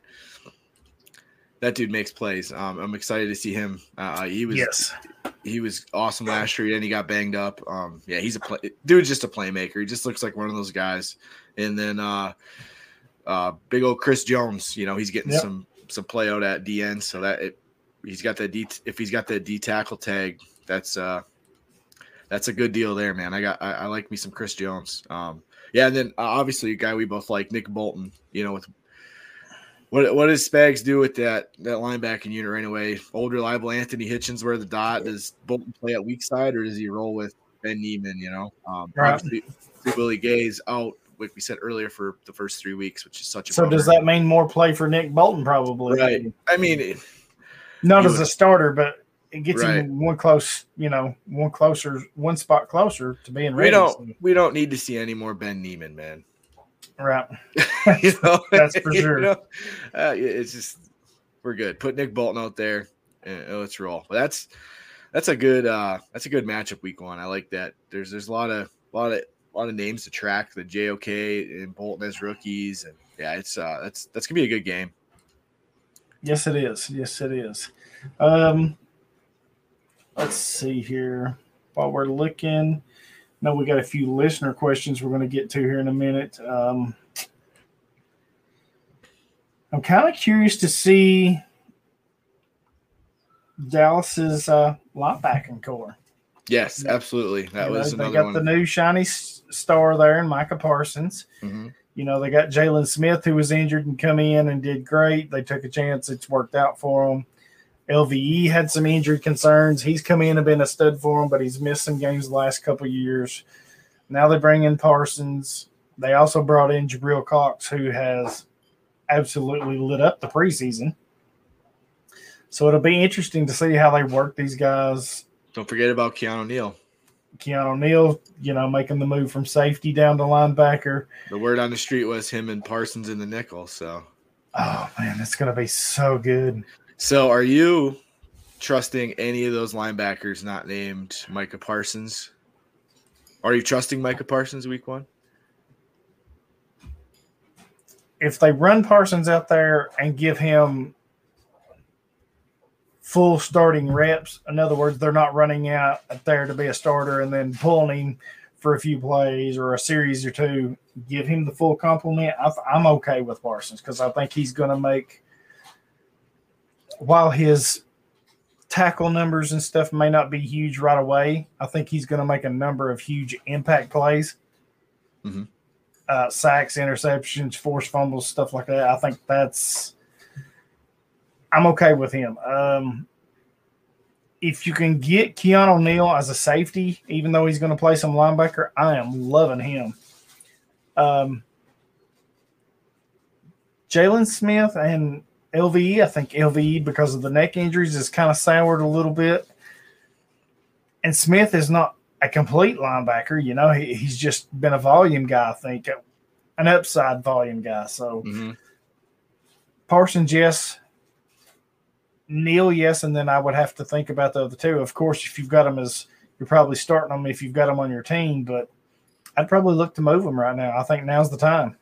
That dude makes plays. Um, I'm excited to see him. Uh, he was yes, he was awesome last year, and he got banged up. Um, yeah, he's a play, dude's just a playmaker. He just looks like one of those guys. And then uh, uh, big old Chris Jones. You know, he's getting Yep. some some play out at DN, so that it, he's got that D. If he's got that D tackle tag, that's uh, that's a good deal there, man. I got I, I like me some Chris Jones. Um, yeah, and then uh, obviously a guy we both like, Nick Bolton. You know, with what what does Spags do with that that linebacking unit right away? Old reliable Anthony Hitchens where the dot does Bolton play at weak side or does he roll with Ben Niemann? You know, um, Right. obviously Willie Gay's out, like we said earlier, for the first three weeks, which is such a so does that mean more play for Nick Bolton? Probably, right? I mean, it- Not You as a starter, but it gets Right. him one close, you know, one closer, one spot closer to being we don't we don't need to see any more Ben Niemann, man. Right. you know, That's for You sure. know? Uh, it's just we're good. Put Nick Bolton out there and let's roll. But that's that's a good uh that's a good matchup week one. I like that. There's there's a lot of a lot of a lot of names to track. The JOK and Bolton as rookies, and yeah, it's uh that's that's gonna be a good game. Yes, it is. Yes, it is. Um, let's see here. While we're looking, no, we got a few listener questions we're going to get to here in a minute. Um, I'm kind of curious to see Dallas's uh, linebacking core. Yes, absolutely. That You know, was they got one. the new shiny star there in Micah Parsons. Mhm. You know, they got Jaylon Smith who was injured and come in and did great. They took a chance. It's worked out for them. LVE had some injury concerns. He's come in and been a stud for them, but he's missed some games the last couple years. Now they bring in Parsons. They also brought in Jabril Cox, who has absolutely lit up the preseason. So it'll be interesting to see how they work these guys. Don't forget about Keanu Neal. Keanu Neal, you know, making the move from safety down to linebacker. The word on the street was him and Parsons in the nickel. So, oh man, that's going to be so good. So, are you trusting any of those linebackers not named Micah Parsons? Are you trusting Micah Parsons week one? If they run Parsons out there and give him full starting reps, in other words, they're not running out there to be a starter and then pulling him for a few plays or a series or two, give him the full complement. I'm okay with Parsons because I think he's going to make, while his tackle numbers and stuff may not be huge right away, I think he's going to make a number of huge impact plays. Mm-hmm uh, sacks, interceptions, forced fumbles, stuff like that. I think that's I'm okay with him. Um, if you can get Keanu Neal as a safety, even though he's going to play some linebacker, I am loving him. Um, Jaylon Smith and LVE, I think LVE because of the neck injuries is kind of soured a little bit. And Smith is not a complete linebacker. You know, he, he's just been a volume guy, I think, an upside volume guy. So mm-hmm. Parsons, yes. Neal, yes. And then I would have to think about the other two. Of course, if you've got them as you're probably starting them if you've got them on your team, but I'd probably look to move them right now. I think now's the time.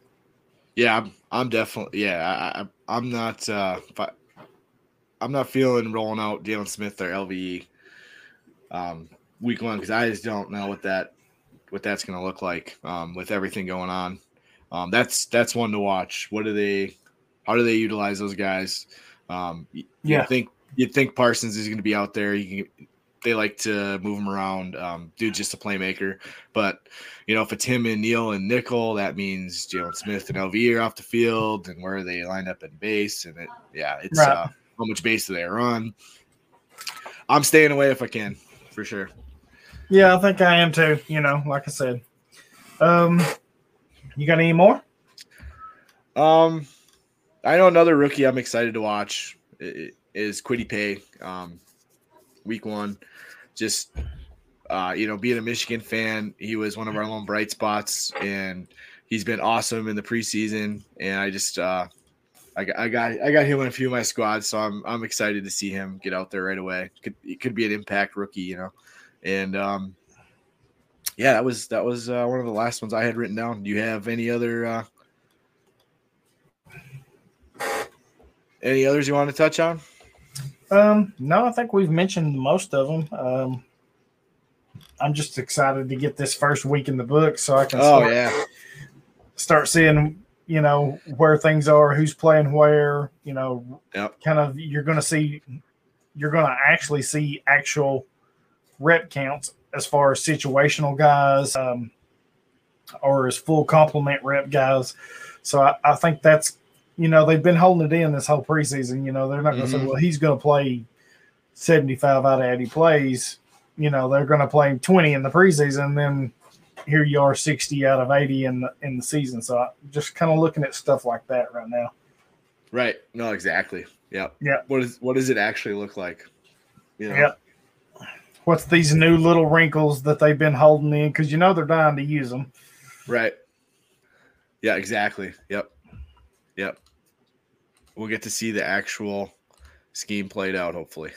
Yeah, I'm, I'm definitely, yeah, I, I'm not, uh, I, I'm not feeling rolling out Jaylon Smith or LVE um, week one because I just don't know what that what that's going to look like um, with everything going on. Um, that's that's one to watch. What do they? How do they utilize those guys? Um, yeah, you think you'd think Parsons is going to be out there. You can, they like to move him around. Um, dude, just a playmaker. But you know, if it's him and Neal and Nickel, that means Jaylon Smith and LV are off the field, and where they line up in base. And it, yeah, it's right. uh, how much base do they run? I'm staying away if I can, for sure. Yeah, I think I am too. You know, like I said. Um, you got any more? Um, I know another rookie I'm excited to watch is Kwity Paye. Um, week one, just uh, you know, being a Michigan fan, he was one of our lone bright spots, and he's been awesome in the preseason. And I just, uh, I got, I got, I got him in a few of my squads, so I'm, I'm excited to see him get out there right away. Could, could be an impact rookie, you know, and um, yeah, that was that was uh, one of the last ones I had written down. Do you have any other any others you want to touch on? Um, no, I think we've mentioned most of them. Um, I'm just excited to get this first week in the book so I can oh, start, yeah. start seeing you know where things are, who's playing where. You know, yep. kind of you're going to see you're going to actually see actual rep counts as far as situational guys um, or as full complement rep guys. So I, I, think that's, you know, they've been holding it in this whole preseason. You know, they're not going to mm-hmm. say, well, he's going to play 75 out of 80 plays. You know, they're going to play 20 in the preseason. Then here you are 60 out of 80 in the, in the season. So I'm just kind of looking at stuff like that right now. Right. No, exactly. Yeah. Yeah. What is, what does it actually look like? You know? Yeah what's these new little wrinkles that they've been holding in because you know they're dying to use them. Right. Yeah, exactly. Yep. Yep. We'll get to see the actual scheme played out, hopefully.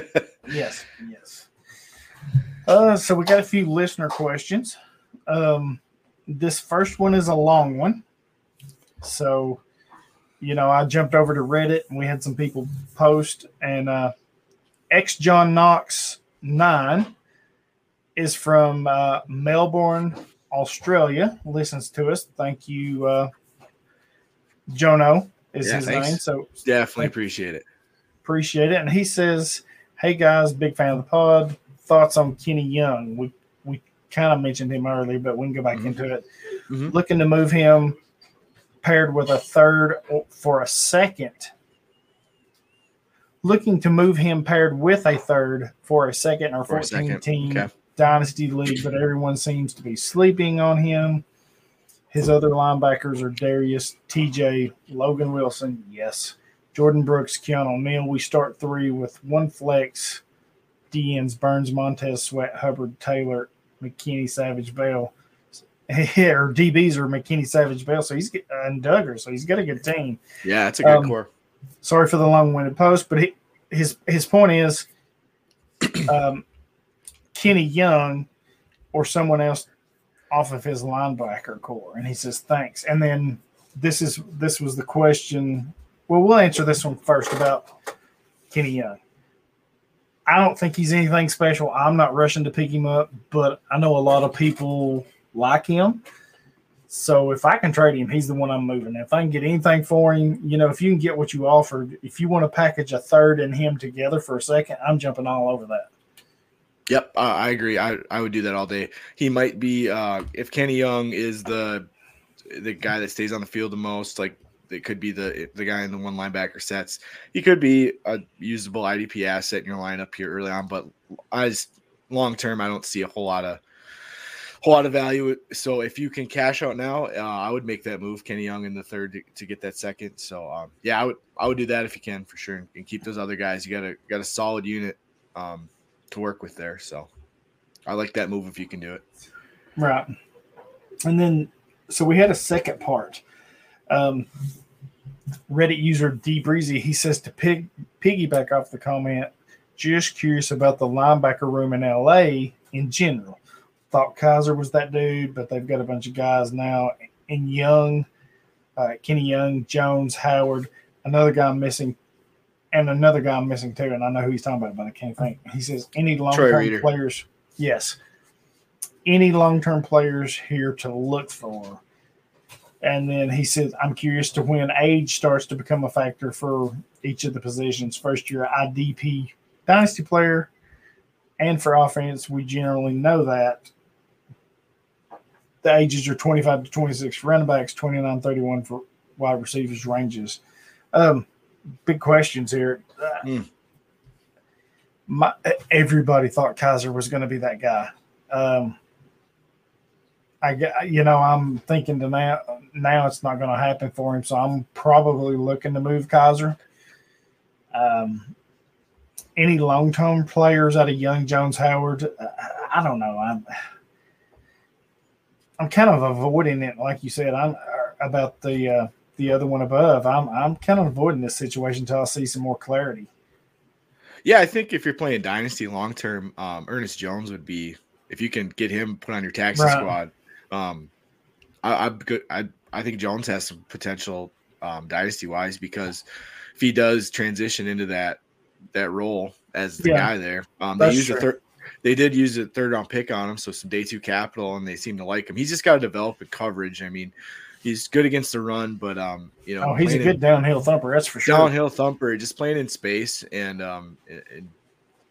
yes. Yes. Uh, so we got a few listener questions. Um, this first one is a long one. So, you know, I jumped over to Reddit and we had some people post, and uh, X John Knox nine is from uh, Melbourne, Australia. Listens to us. Thank you, uh, Jono is yeah, his thanks. name. So definitely appreciate it. Appreciate it. And he says, "Hey guys, big fan of the pod. Thoughts on Kenny Young? We we kind of mentioned him earlier, but we can go back mm-hmm. into it. Mm-hmm. Looking to move him paired with a third for a second. Looking to move him paired with a third for a second or For 14 second, team okay. dynasty league, but everyone seems to be sleeping on him. His other linebackers are Darius, TJ, Logan Wilson, yes, Jordyn Brooks, Keanu O'Neal. We start three with one flex, DNs Burns, Montez, Sweat, Hubbard, Taylor, McKinney, Savage, Bell. or DBs are McKinney, Savage, Bell. So he's and Dugger. So he's got a good team. Yeah, it's a good Um, core. Sorry for the long-winded post, but he, his his point is, um, Kenny Young or someone else off of his linebacker core, and he says thanks. And then this is this was the question. Well, we'll answer this one first about Kenny Young. I don't think he's anything special. I'm not rushing to pick him up, but I know a lot of people like him. So if I can trade him, he's the one I'm moving. If I can get anything for him, you know, if you can get what you offered, if you want to package a third and him together for a second, I'm jumping all over that. Yep, uh, I agree. I, I would do that all day. He might be uh, if Kenny Young is the the guy that stays on the field the most, like it could be the the guy in the one linebacker sets. He could be a usable IDP asset in your lineup here early on, but as long term, I don't see a whole lot of whole lot of value. So if you can cash out now, uh, I would make that move, Kenny Young in the third to, to get that second. So um, yeah, I would I would do that if you can for sure, and keep those other guys. You got a got a solid unit um, to work with there. So I like that move if you can do it. Right. And then, so we had a second part. Um, Reddit user D Breezy, he says to pig, piggyback off the comment, just curious about the linebacker room in LA in general. Thought Kiser was that dude, but they've got a bunch of guys now in Young, uh, Kenny Young, Jones, Howard, another guy missing, and another guy I'm missing too. And I know who he's talking about, but I can't think. He says, any long term players, yes, any long term players here to look for. And then he says, I'm curious to when age starts to become a factor for each of the positions. First year IDP dynasty player, and for offense, we generally know that the ages are 25 to 26 for running backs, 29 31 for wide receivers ranges. Um, big questions here. Mm. My, everybody thought Kiser was going to be that guy. Um, I you know, I'm thinking to now, now it's not going to happen for him. So I'm probably looking to move Kiser. Um, any long term players out of Young Jones Howard? Uh, I don't know. I'm, I'm kind of avoiding it, like you said. I'm about the uh, the other one above. I'm I'm kind of avoiding this situation until I see some more clarity. Yeah, I think if you're playing Dynasty long term, um, Ernest Jones would be if you can get him put on your taxi Right. squad. Um, I, I'm good. I I think Jones has some potential um, dynasty wise because if he does transition into that that role as the Yeah. guy there, um, they use a third. They did use a third round pick on him, so some day two capital, and they seem to like him. He's just got to develop the coverage. I mean, he's good against the run, but um, you know, Oh, he's a playing in- good downhill thumper, that's for sure. downhill thumper, just playing in space and um and-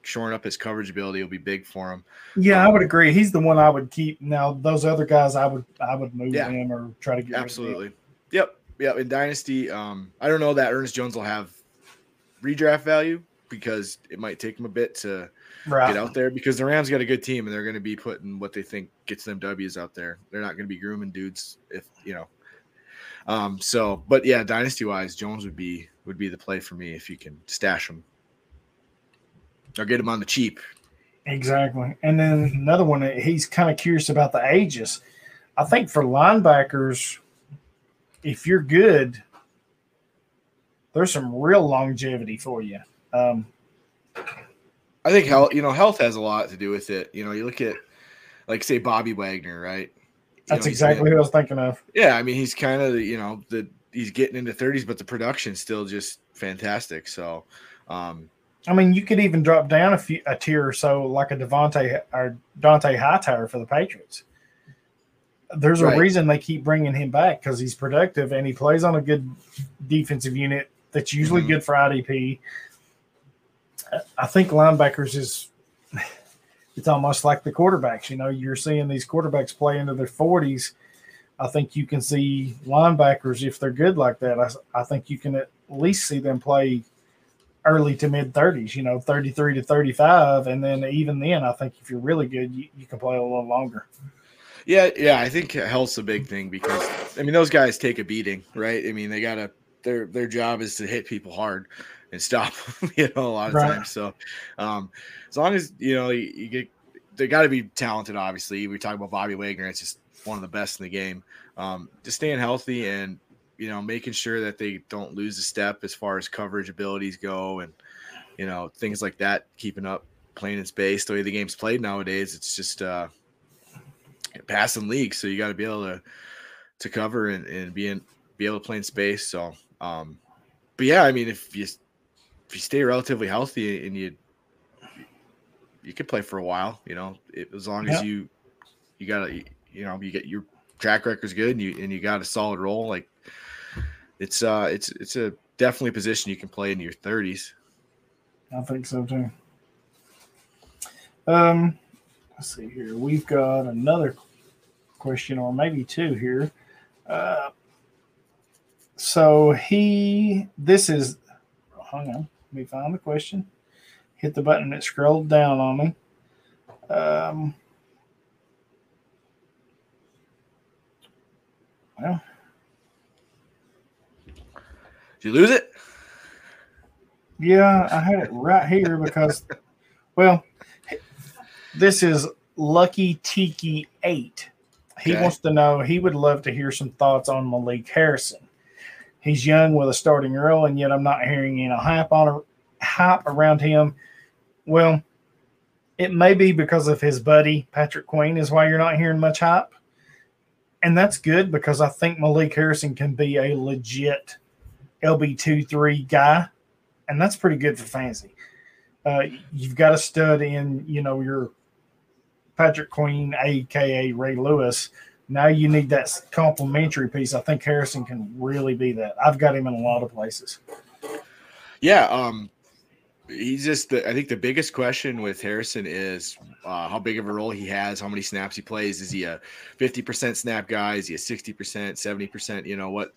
shoring up his coverage ability will be big for him. Yeah, I would agree. He's the one I would keep. Now those other guys, I would I would move Yeah. them or try to get rid of them. Absolutely. Yep. Yep. In Dynasty, um, I don't know that Ernest Jones will have redraft value because it might take him a bit to right. get out there because the Rams got a good team and they're going to be putting what they think gets them W's out there. They're not going to be grooming dudes if you know. Um. So, but yeah, dynasty wise, Jones would be would be the play for me if you can stash him or get him on the cheap. Exactly. And then another one, he's kind of curious about the ages. I think for linebackers, if you're good, there's some real longevity for you. Um, I think health, you know, health has a lot to do with it. You know, you look at, like, say Bobby Wagner, right? That's exactly who I was thinking of. Yeah, I mean, he's kind of, you know, the he's getting into thirties, but the production's still just fantastic. So, um, I mean, you could even drop down a few a tier or so, like a Devontae or Dante Hightower for the Patriots. There's a Right. reason they keep bringing him back because he's productive and he plays on a good defensive unit that's usually Mhm. good for IDP. I think linebackers is it's almost like the quarterbacks. You know, you're seeing these quarterbacks play into their 40s, I think you can see linebackers if they're good like that. I, I think you can at least see them play early to mid 30s, you know, 33 to 35. And then even then, I think if you're really good, you, you can play a little longer. Yeah, yeah, I think health's a big thing because I mean those guys take a beating, right? I mean they gotta their their job is to hit people hard and stop, you know, a lot of right. times. So um as long as you know you, you get they got to be talented. Obviously, we talk about Bobby Wagner; it's just one of the best in the game. Um, just staying healthy and you know making sure that they don't lose a step as far as coverage abilities go, and you know things like that. Keeping up, playing in space, the way the game's played nowadays, it's just uh, passing league. So you got to be able to to cover and, and be in be able to play in space. So, um, but yeah, I mean, if you if you stay relatively healthy and you you could play for a while, you know, it, as long as you you got to you know you get your track record's good and you and you got a solid role. Like it's uh it's it's a definitely a position you can play in your thirties. I think so too. Um, let's see here. We've got another question, or maybe two here. Uh, so he, this is, hang on, me find the question hit the button and it scrolled down on me. Um, well, did you lose it? Yeah, I had it right here because, well, this is Lucky Tiki 8. He okay. wants to know, he would love to hear some thoughts on Malik Harrison. He's young with a starting role, and yet I'm not hearing any hype on hype around him. Well, it may be because of his buddy Patrick Queen is why you're not hearing much hype. And that's good because I think Malik Harrison can be a legit LB two three guy. And that's pretty good for fantasy. Uh, you've got a stud in, you know, your Patrick Queen, aka Ray Lewis. Now you need that complementary piece. I think Harrison can really be that. I've got him in a lot of places. Yeah, um, he's just the, I think the biggest question with Harrison is uh, how big of a role he has, how many snaps he plays. Is he a 50% snap guy? Is he a 60%, 70%? You know, what,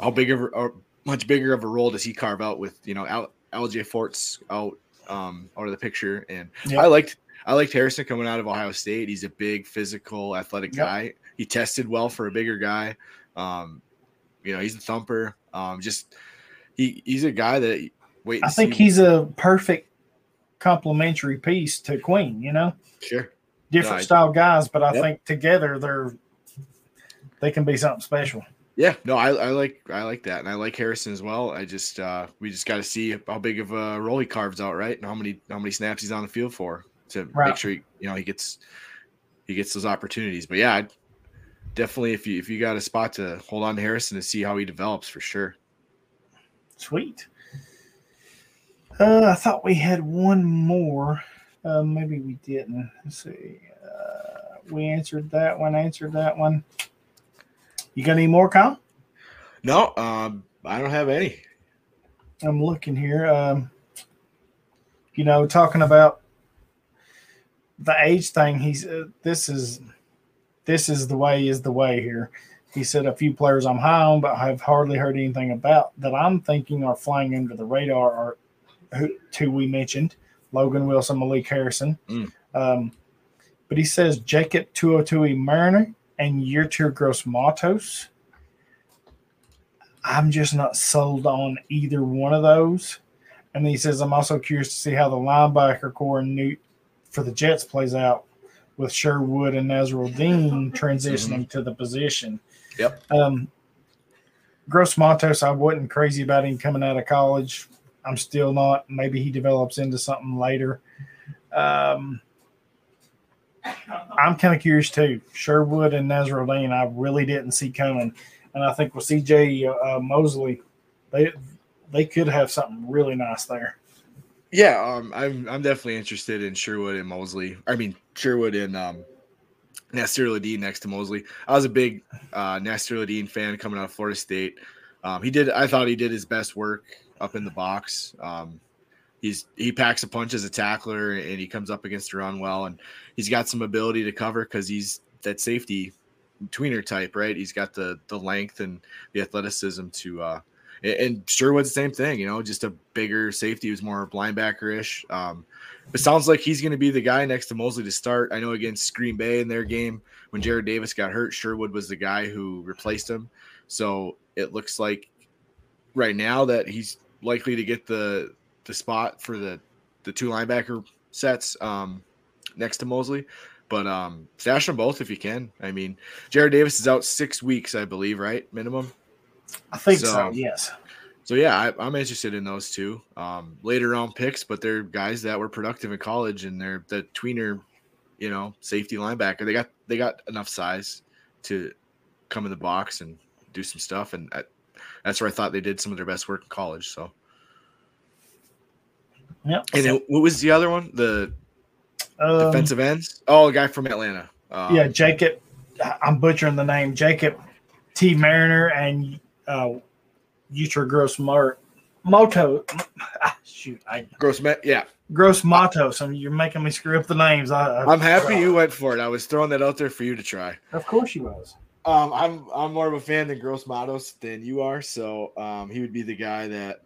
how big of a, much bigger of a role does he carve out with, you know, Al, LJ Forts out, um, out of the picture. And I liked, I liked Harrison coming out of Ohio State. He's a big physical athletic yep. guy. He tested well for a bigger guy. Um, you know, he's a thumper. Um, just, he, he's a guy that Wait, I think he's a perfect complementary piece to Queen. You know, sure, different no, style guys, but I yep. think together they're they can be something special. Yeah, no, I, I like I like that, and I like Harrison as well. I just uh we just got to see how big of a role he carves out, right, and how many how many snaps he's on the field for to right. make sure he, you know he gets he gets those opportunities. But yeah, definitely if you if you got a spot to hold on to Harrison to see how he develops for sure. Sweet. Uh, I thought we had one more. Uh, maybe we didn't. Let's see. Uh, we answered that one. Answered that one. You got any more, Kyle? No, um, I don't have any. I'm looking here. Um, you know, talking about the age thing. He's uh, this is this is the way is the way here. He said a few players I'm high on, but I've hardly heard anything about that. I'm thinking are flying under the radar are who two we mentioned, Logan Wilson, Malik Harrison. Mm. Um, but he says Jacob Tuioti-Mariner and Yetur Gross Matos. I'm just not sold on either one of those. And he says, I'm also curious to see how the linebacker core Newt for the Jets plays out with Sherwood and Nasirildeen transitioning mm-hmm. to the position. Yep. Um, Gross Matos, I wasn't crazy about him coming out of college. I'm still not. Maybe he develops into something later. Um, I'm kind of curious too. Sherwood and Nasirildeen, I really didn't see coming, and I think with CJ uh, Mosley, they they could have something really nice there. Yeah, um, I'm I'm definitely interested in Sherwood and Mosley. I mean Sherwood and um, Nasirildeen next to Mosley. I was a big uh, Nasirildeen fan coming out of Florida State. Um, he did. I thought he did his best work up in the box. Um, he's he packs a punch as a tackler and he comes up against the run well and he's got some ability to cover because he's that safety tweener type, right? He's got the the length and the athleticism to uh and- Sherwood's the same thing, you know, just a bigger safety who's more linebacker ish. Um, it sounds like he's going to be the guy next to Mosley to start. I know against Green Bay in their game when Jarrad Davis got hurt, Sherwood was the guy who replaced him. So it looks like right now that he's likely to get the the spot for the the two linebacker sets um, next to Mosley. But um, stash them both if you can. I mean, Jarrad Davis is out six weeks, I believe, right? Minimum. I think so. So- yes. So yeah, I, I'm interested in those two um, later round picks, but they're guys that were productive in college, and they're the tweener, you know, safety linebacker. They got they got enough size to come in the box and do some stuff, and I, that's where I thought they did some of their best work in college. So, Yep. and it, what was the other one? The Um, defensive ends? Oh, a guy from Atlanta. Um, yeah, Jacob. I'm butchering the name. Jacob T. Mariner and uh, Utra Gross Mart Moto. Ah, shoot, I Gross. Met, yeah, Gross Mato. So you're making me screw up the names. I, I'm happy you went for it. I was throwing that out there for you to try. Of course you was. Um, I'm I'm more of a fan than Gross Matos than you are, so um, he would be the guy that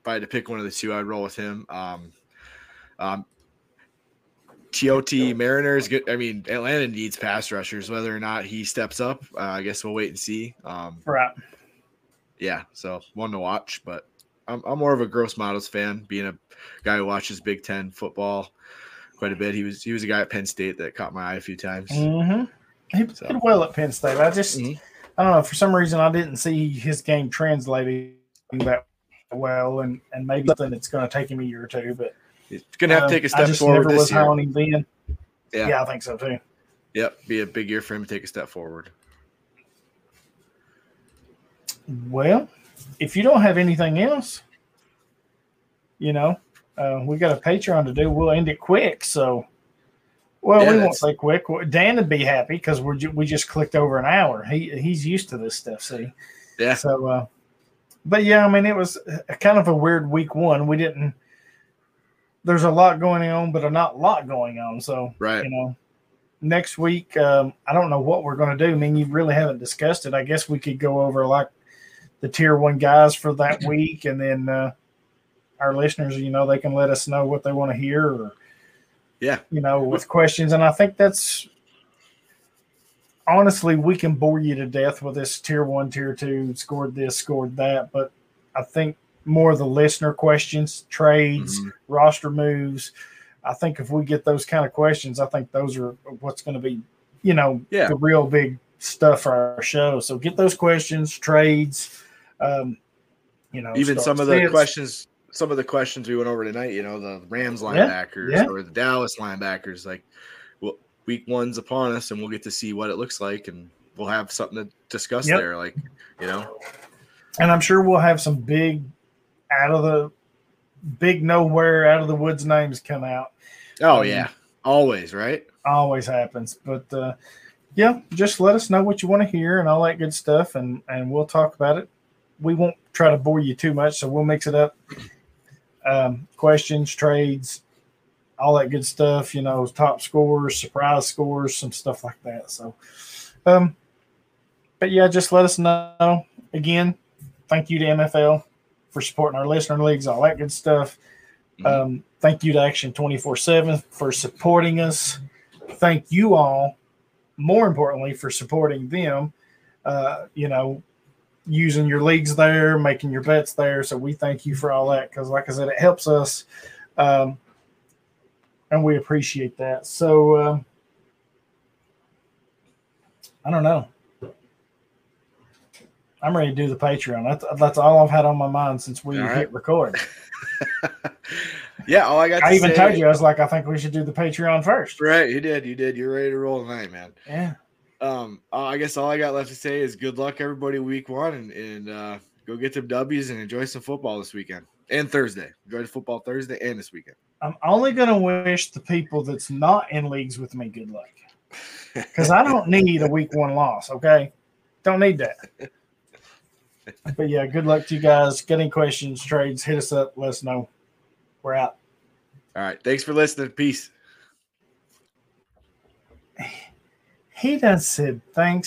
if I had to pick one of the two, I'd roll with him. Um, um, TOT Mariners. good. I mean, Atlanta needs pass rushers. Whether or not he steps up, uh, I guess we'll wait and see. Um, Right. yeah, so one to watch, but I'm, I'm more of a Gross Matos fan, being a guy who watches Big Ten football quite a bit. He was he was a guy at Penn State that caught my eye a few times. Mm-hmm. He So- did well at Penn State. I just, Mhm. I don't know. For some reason, I didn't see his game translating that well, and and maybe something that's going to take him a year or two. But He's gonna have um, to take a step just forward never this year. on him then. Yeah. yeah, I think so too. Yep, be a big year for him to take a step forward. Well, if you don't have anything else, you know, uh, we got a Patreon to do. We'll end it quick. So, well, Yeah, we won't say quick. Dan would be happy because we're ju- we just clicked over an hour. He he's used to this stuff. See, Yeah. So, uh, but yeah, I mean, it was a, kind of a weird week one. We didn't. There's a lot going on, but a not lot going on. So, Right. you know, next week, um, I don't know what we're going to do. I mean, you really haven't discussed it. I guess we could go over like the tier one guys for that week, and then uh, our listeners, you know, they can let us know what they want to hear, or Yeah. you know, with questions. And I think that's honestly, we can bore you to death with this tier one, tier two, scored this, scored that, but I think more of the listener questions, trades, Mhm. roster moves. I think if we get those kind of questions, I think those are what's going to be, you know, Yeah. the real big stuff for our show. So get those questions, trades, um, you know, Even some of the questions, some of the questions we went over tonight, you know, the Rams Yeah, linebackers yeah. or the Dallas linebackers, like, well, week one's upon us, and we'll get to see what it looks like, and we'll have something to discuss Yep. there. Like, you know, and I'm sure we'll have some big out of the big nowhere out of the woods names come out. oh Um, yeah, always right. Always happens, but uh, yeah, just let us know what you want to hear and all that good stuff, and and we'll talk about it. We won't try to bore you too much, so we'll mix it up. Um, questions, trades, all that good stuff. You know, top scores, surprise scores, some stuff like that. So, um, but yeah, just let us know. Again, thank you to MFL for supporting our listener leagues, all that good stuff. Mhm. Um, thank you to Action 24 7 for supporting us. Thank you all, more importantly, for supporting them. Uh, you know, using your leagues there, making your bets there. So we thank you for all that because, like I said, it helps us. Um, and we appreciate that. So, um, I don't know. I'm ready to do the Patreon. That's, that's all I've had on my mind since we All hit record. yeah, all I got. To I even told you I was like, I think we should do the Patreon first. Right, you did, you did. You're ready to roll tonight, man. Yeah. Um, uh, I guess all I got left to say is good luck, everybody, week one, and, and uh, go get some W's and enjoy some football this weekend and Thursday. Enjoy the football Thursday and this weekend. I'm only gonna wish the people that's not in leagues with me good luck. Because I don't need a week one loss, okay? Don't need that. But yeah, good luck to you guys. Get any questions, trades, hit us up, let us know. We're out. All right, thanks for listening. Peace. He done said thanks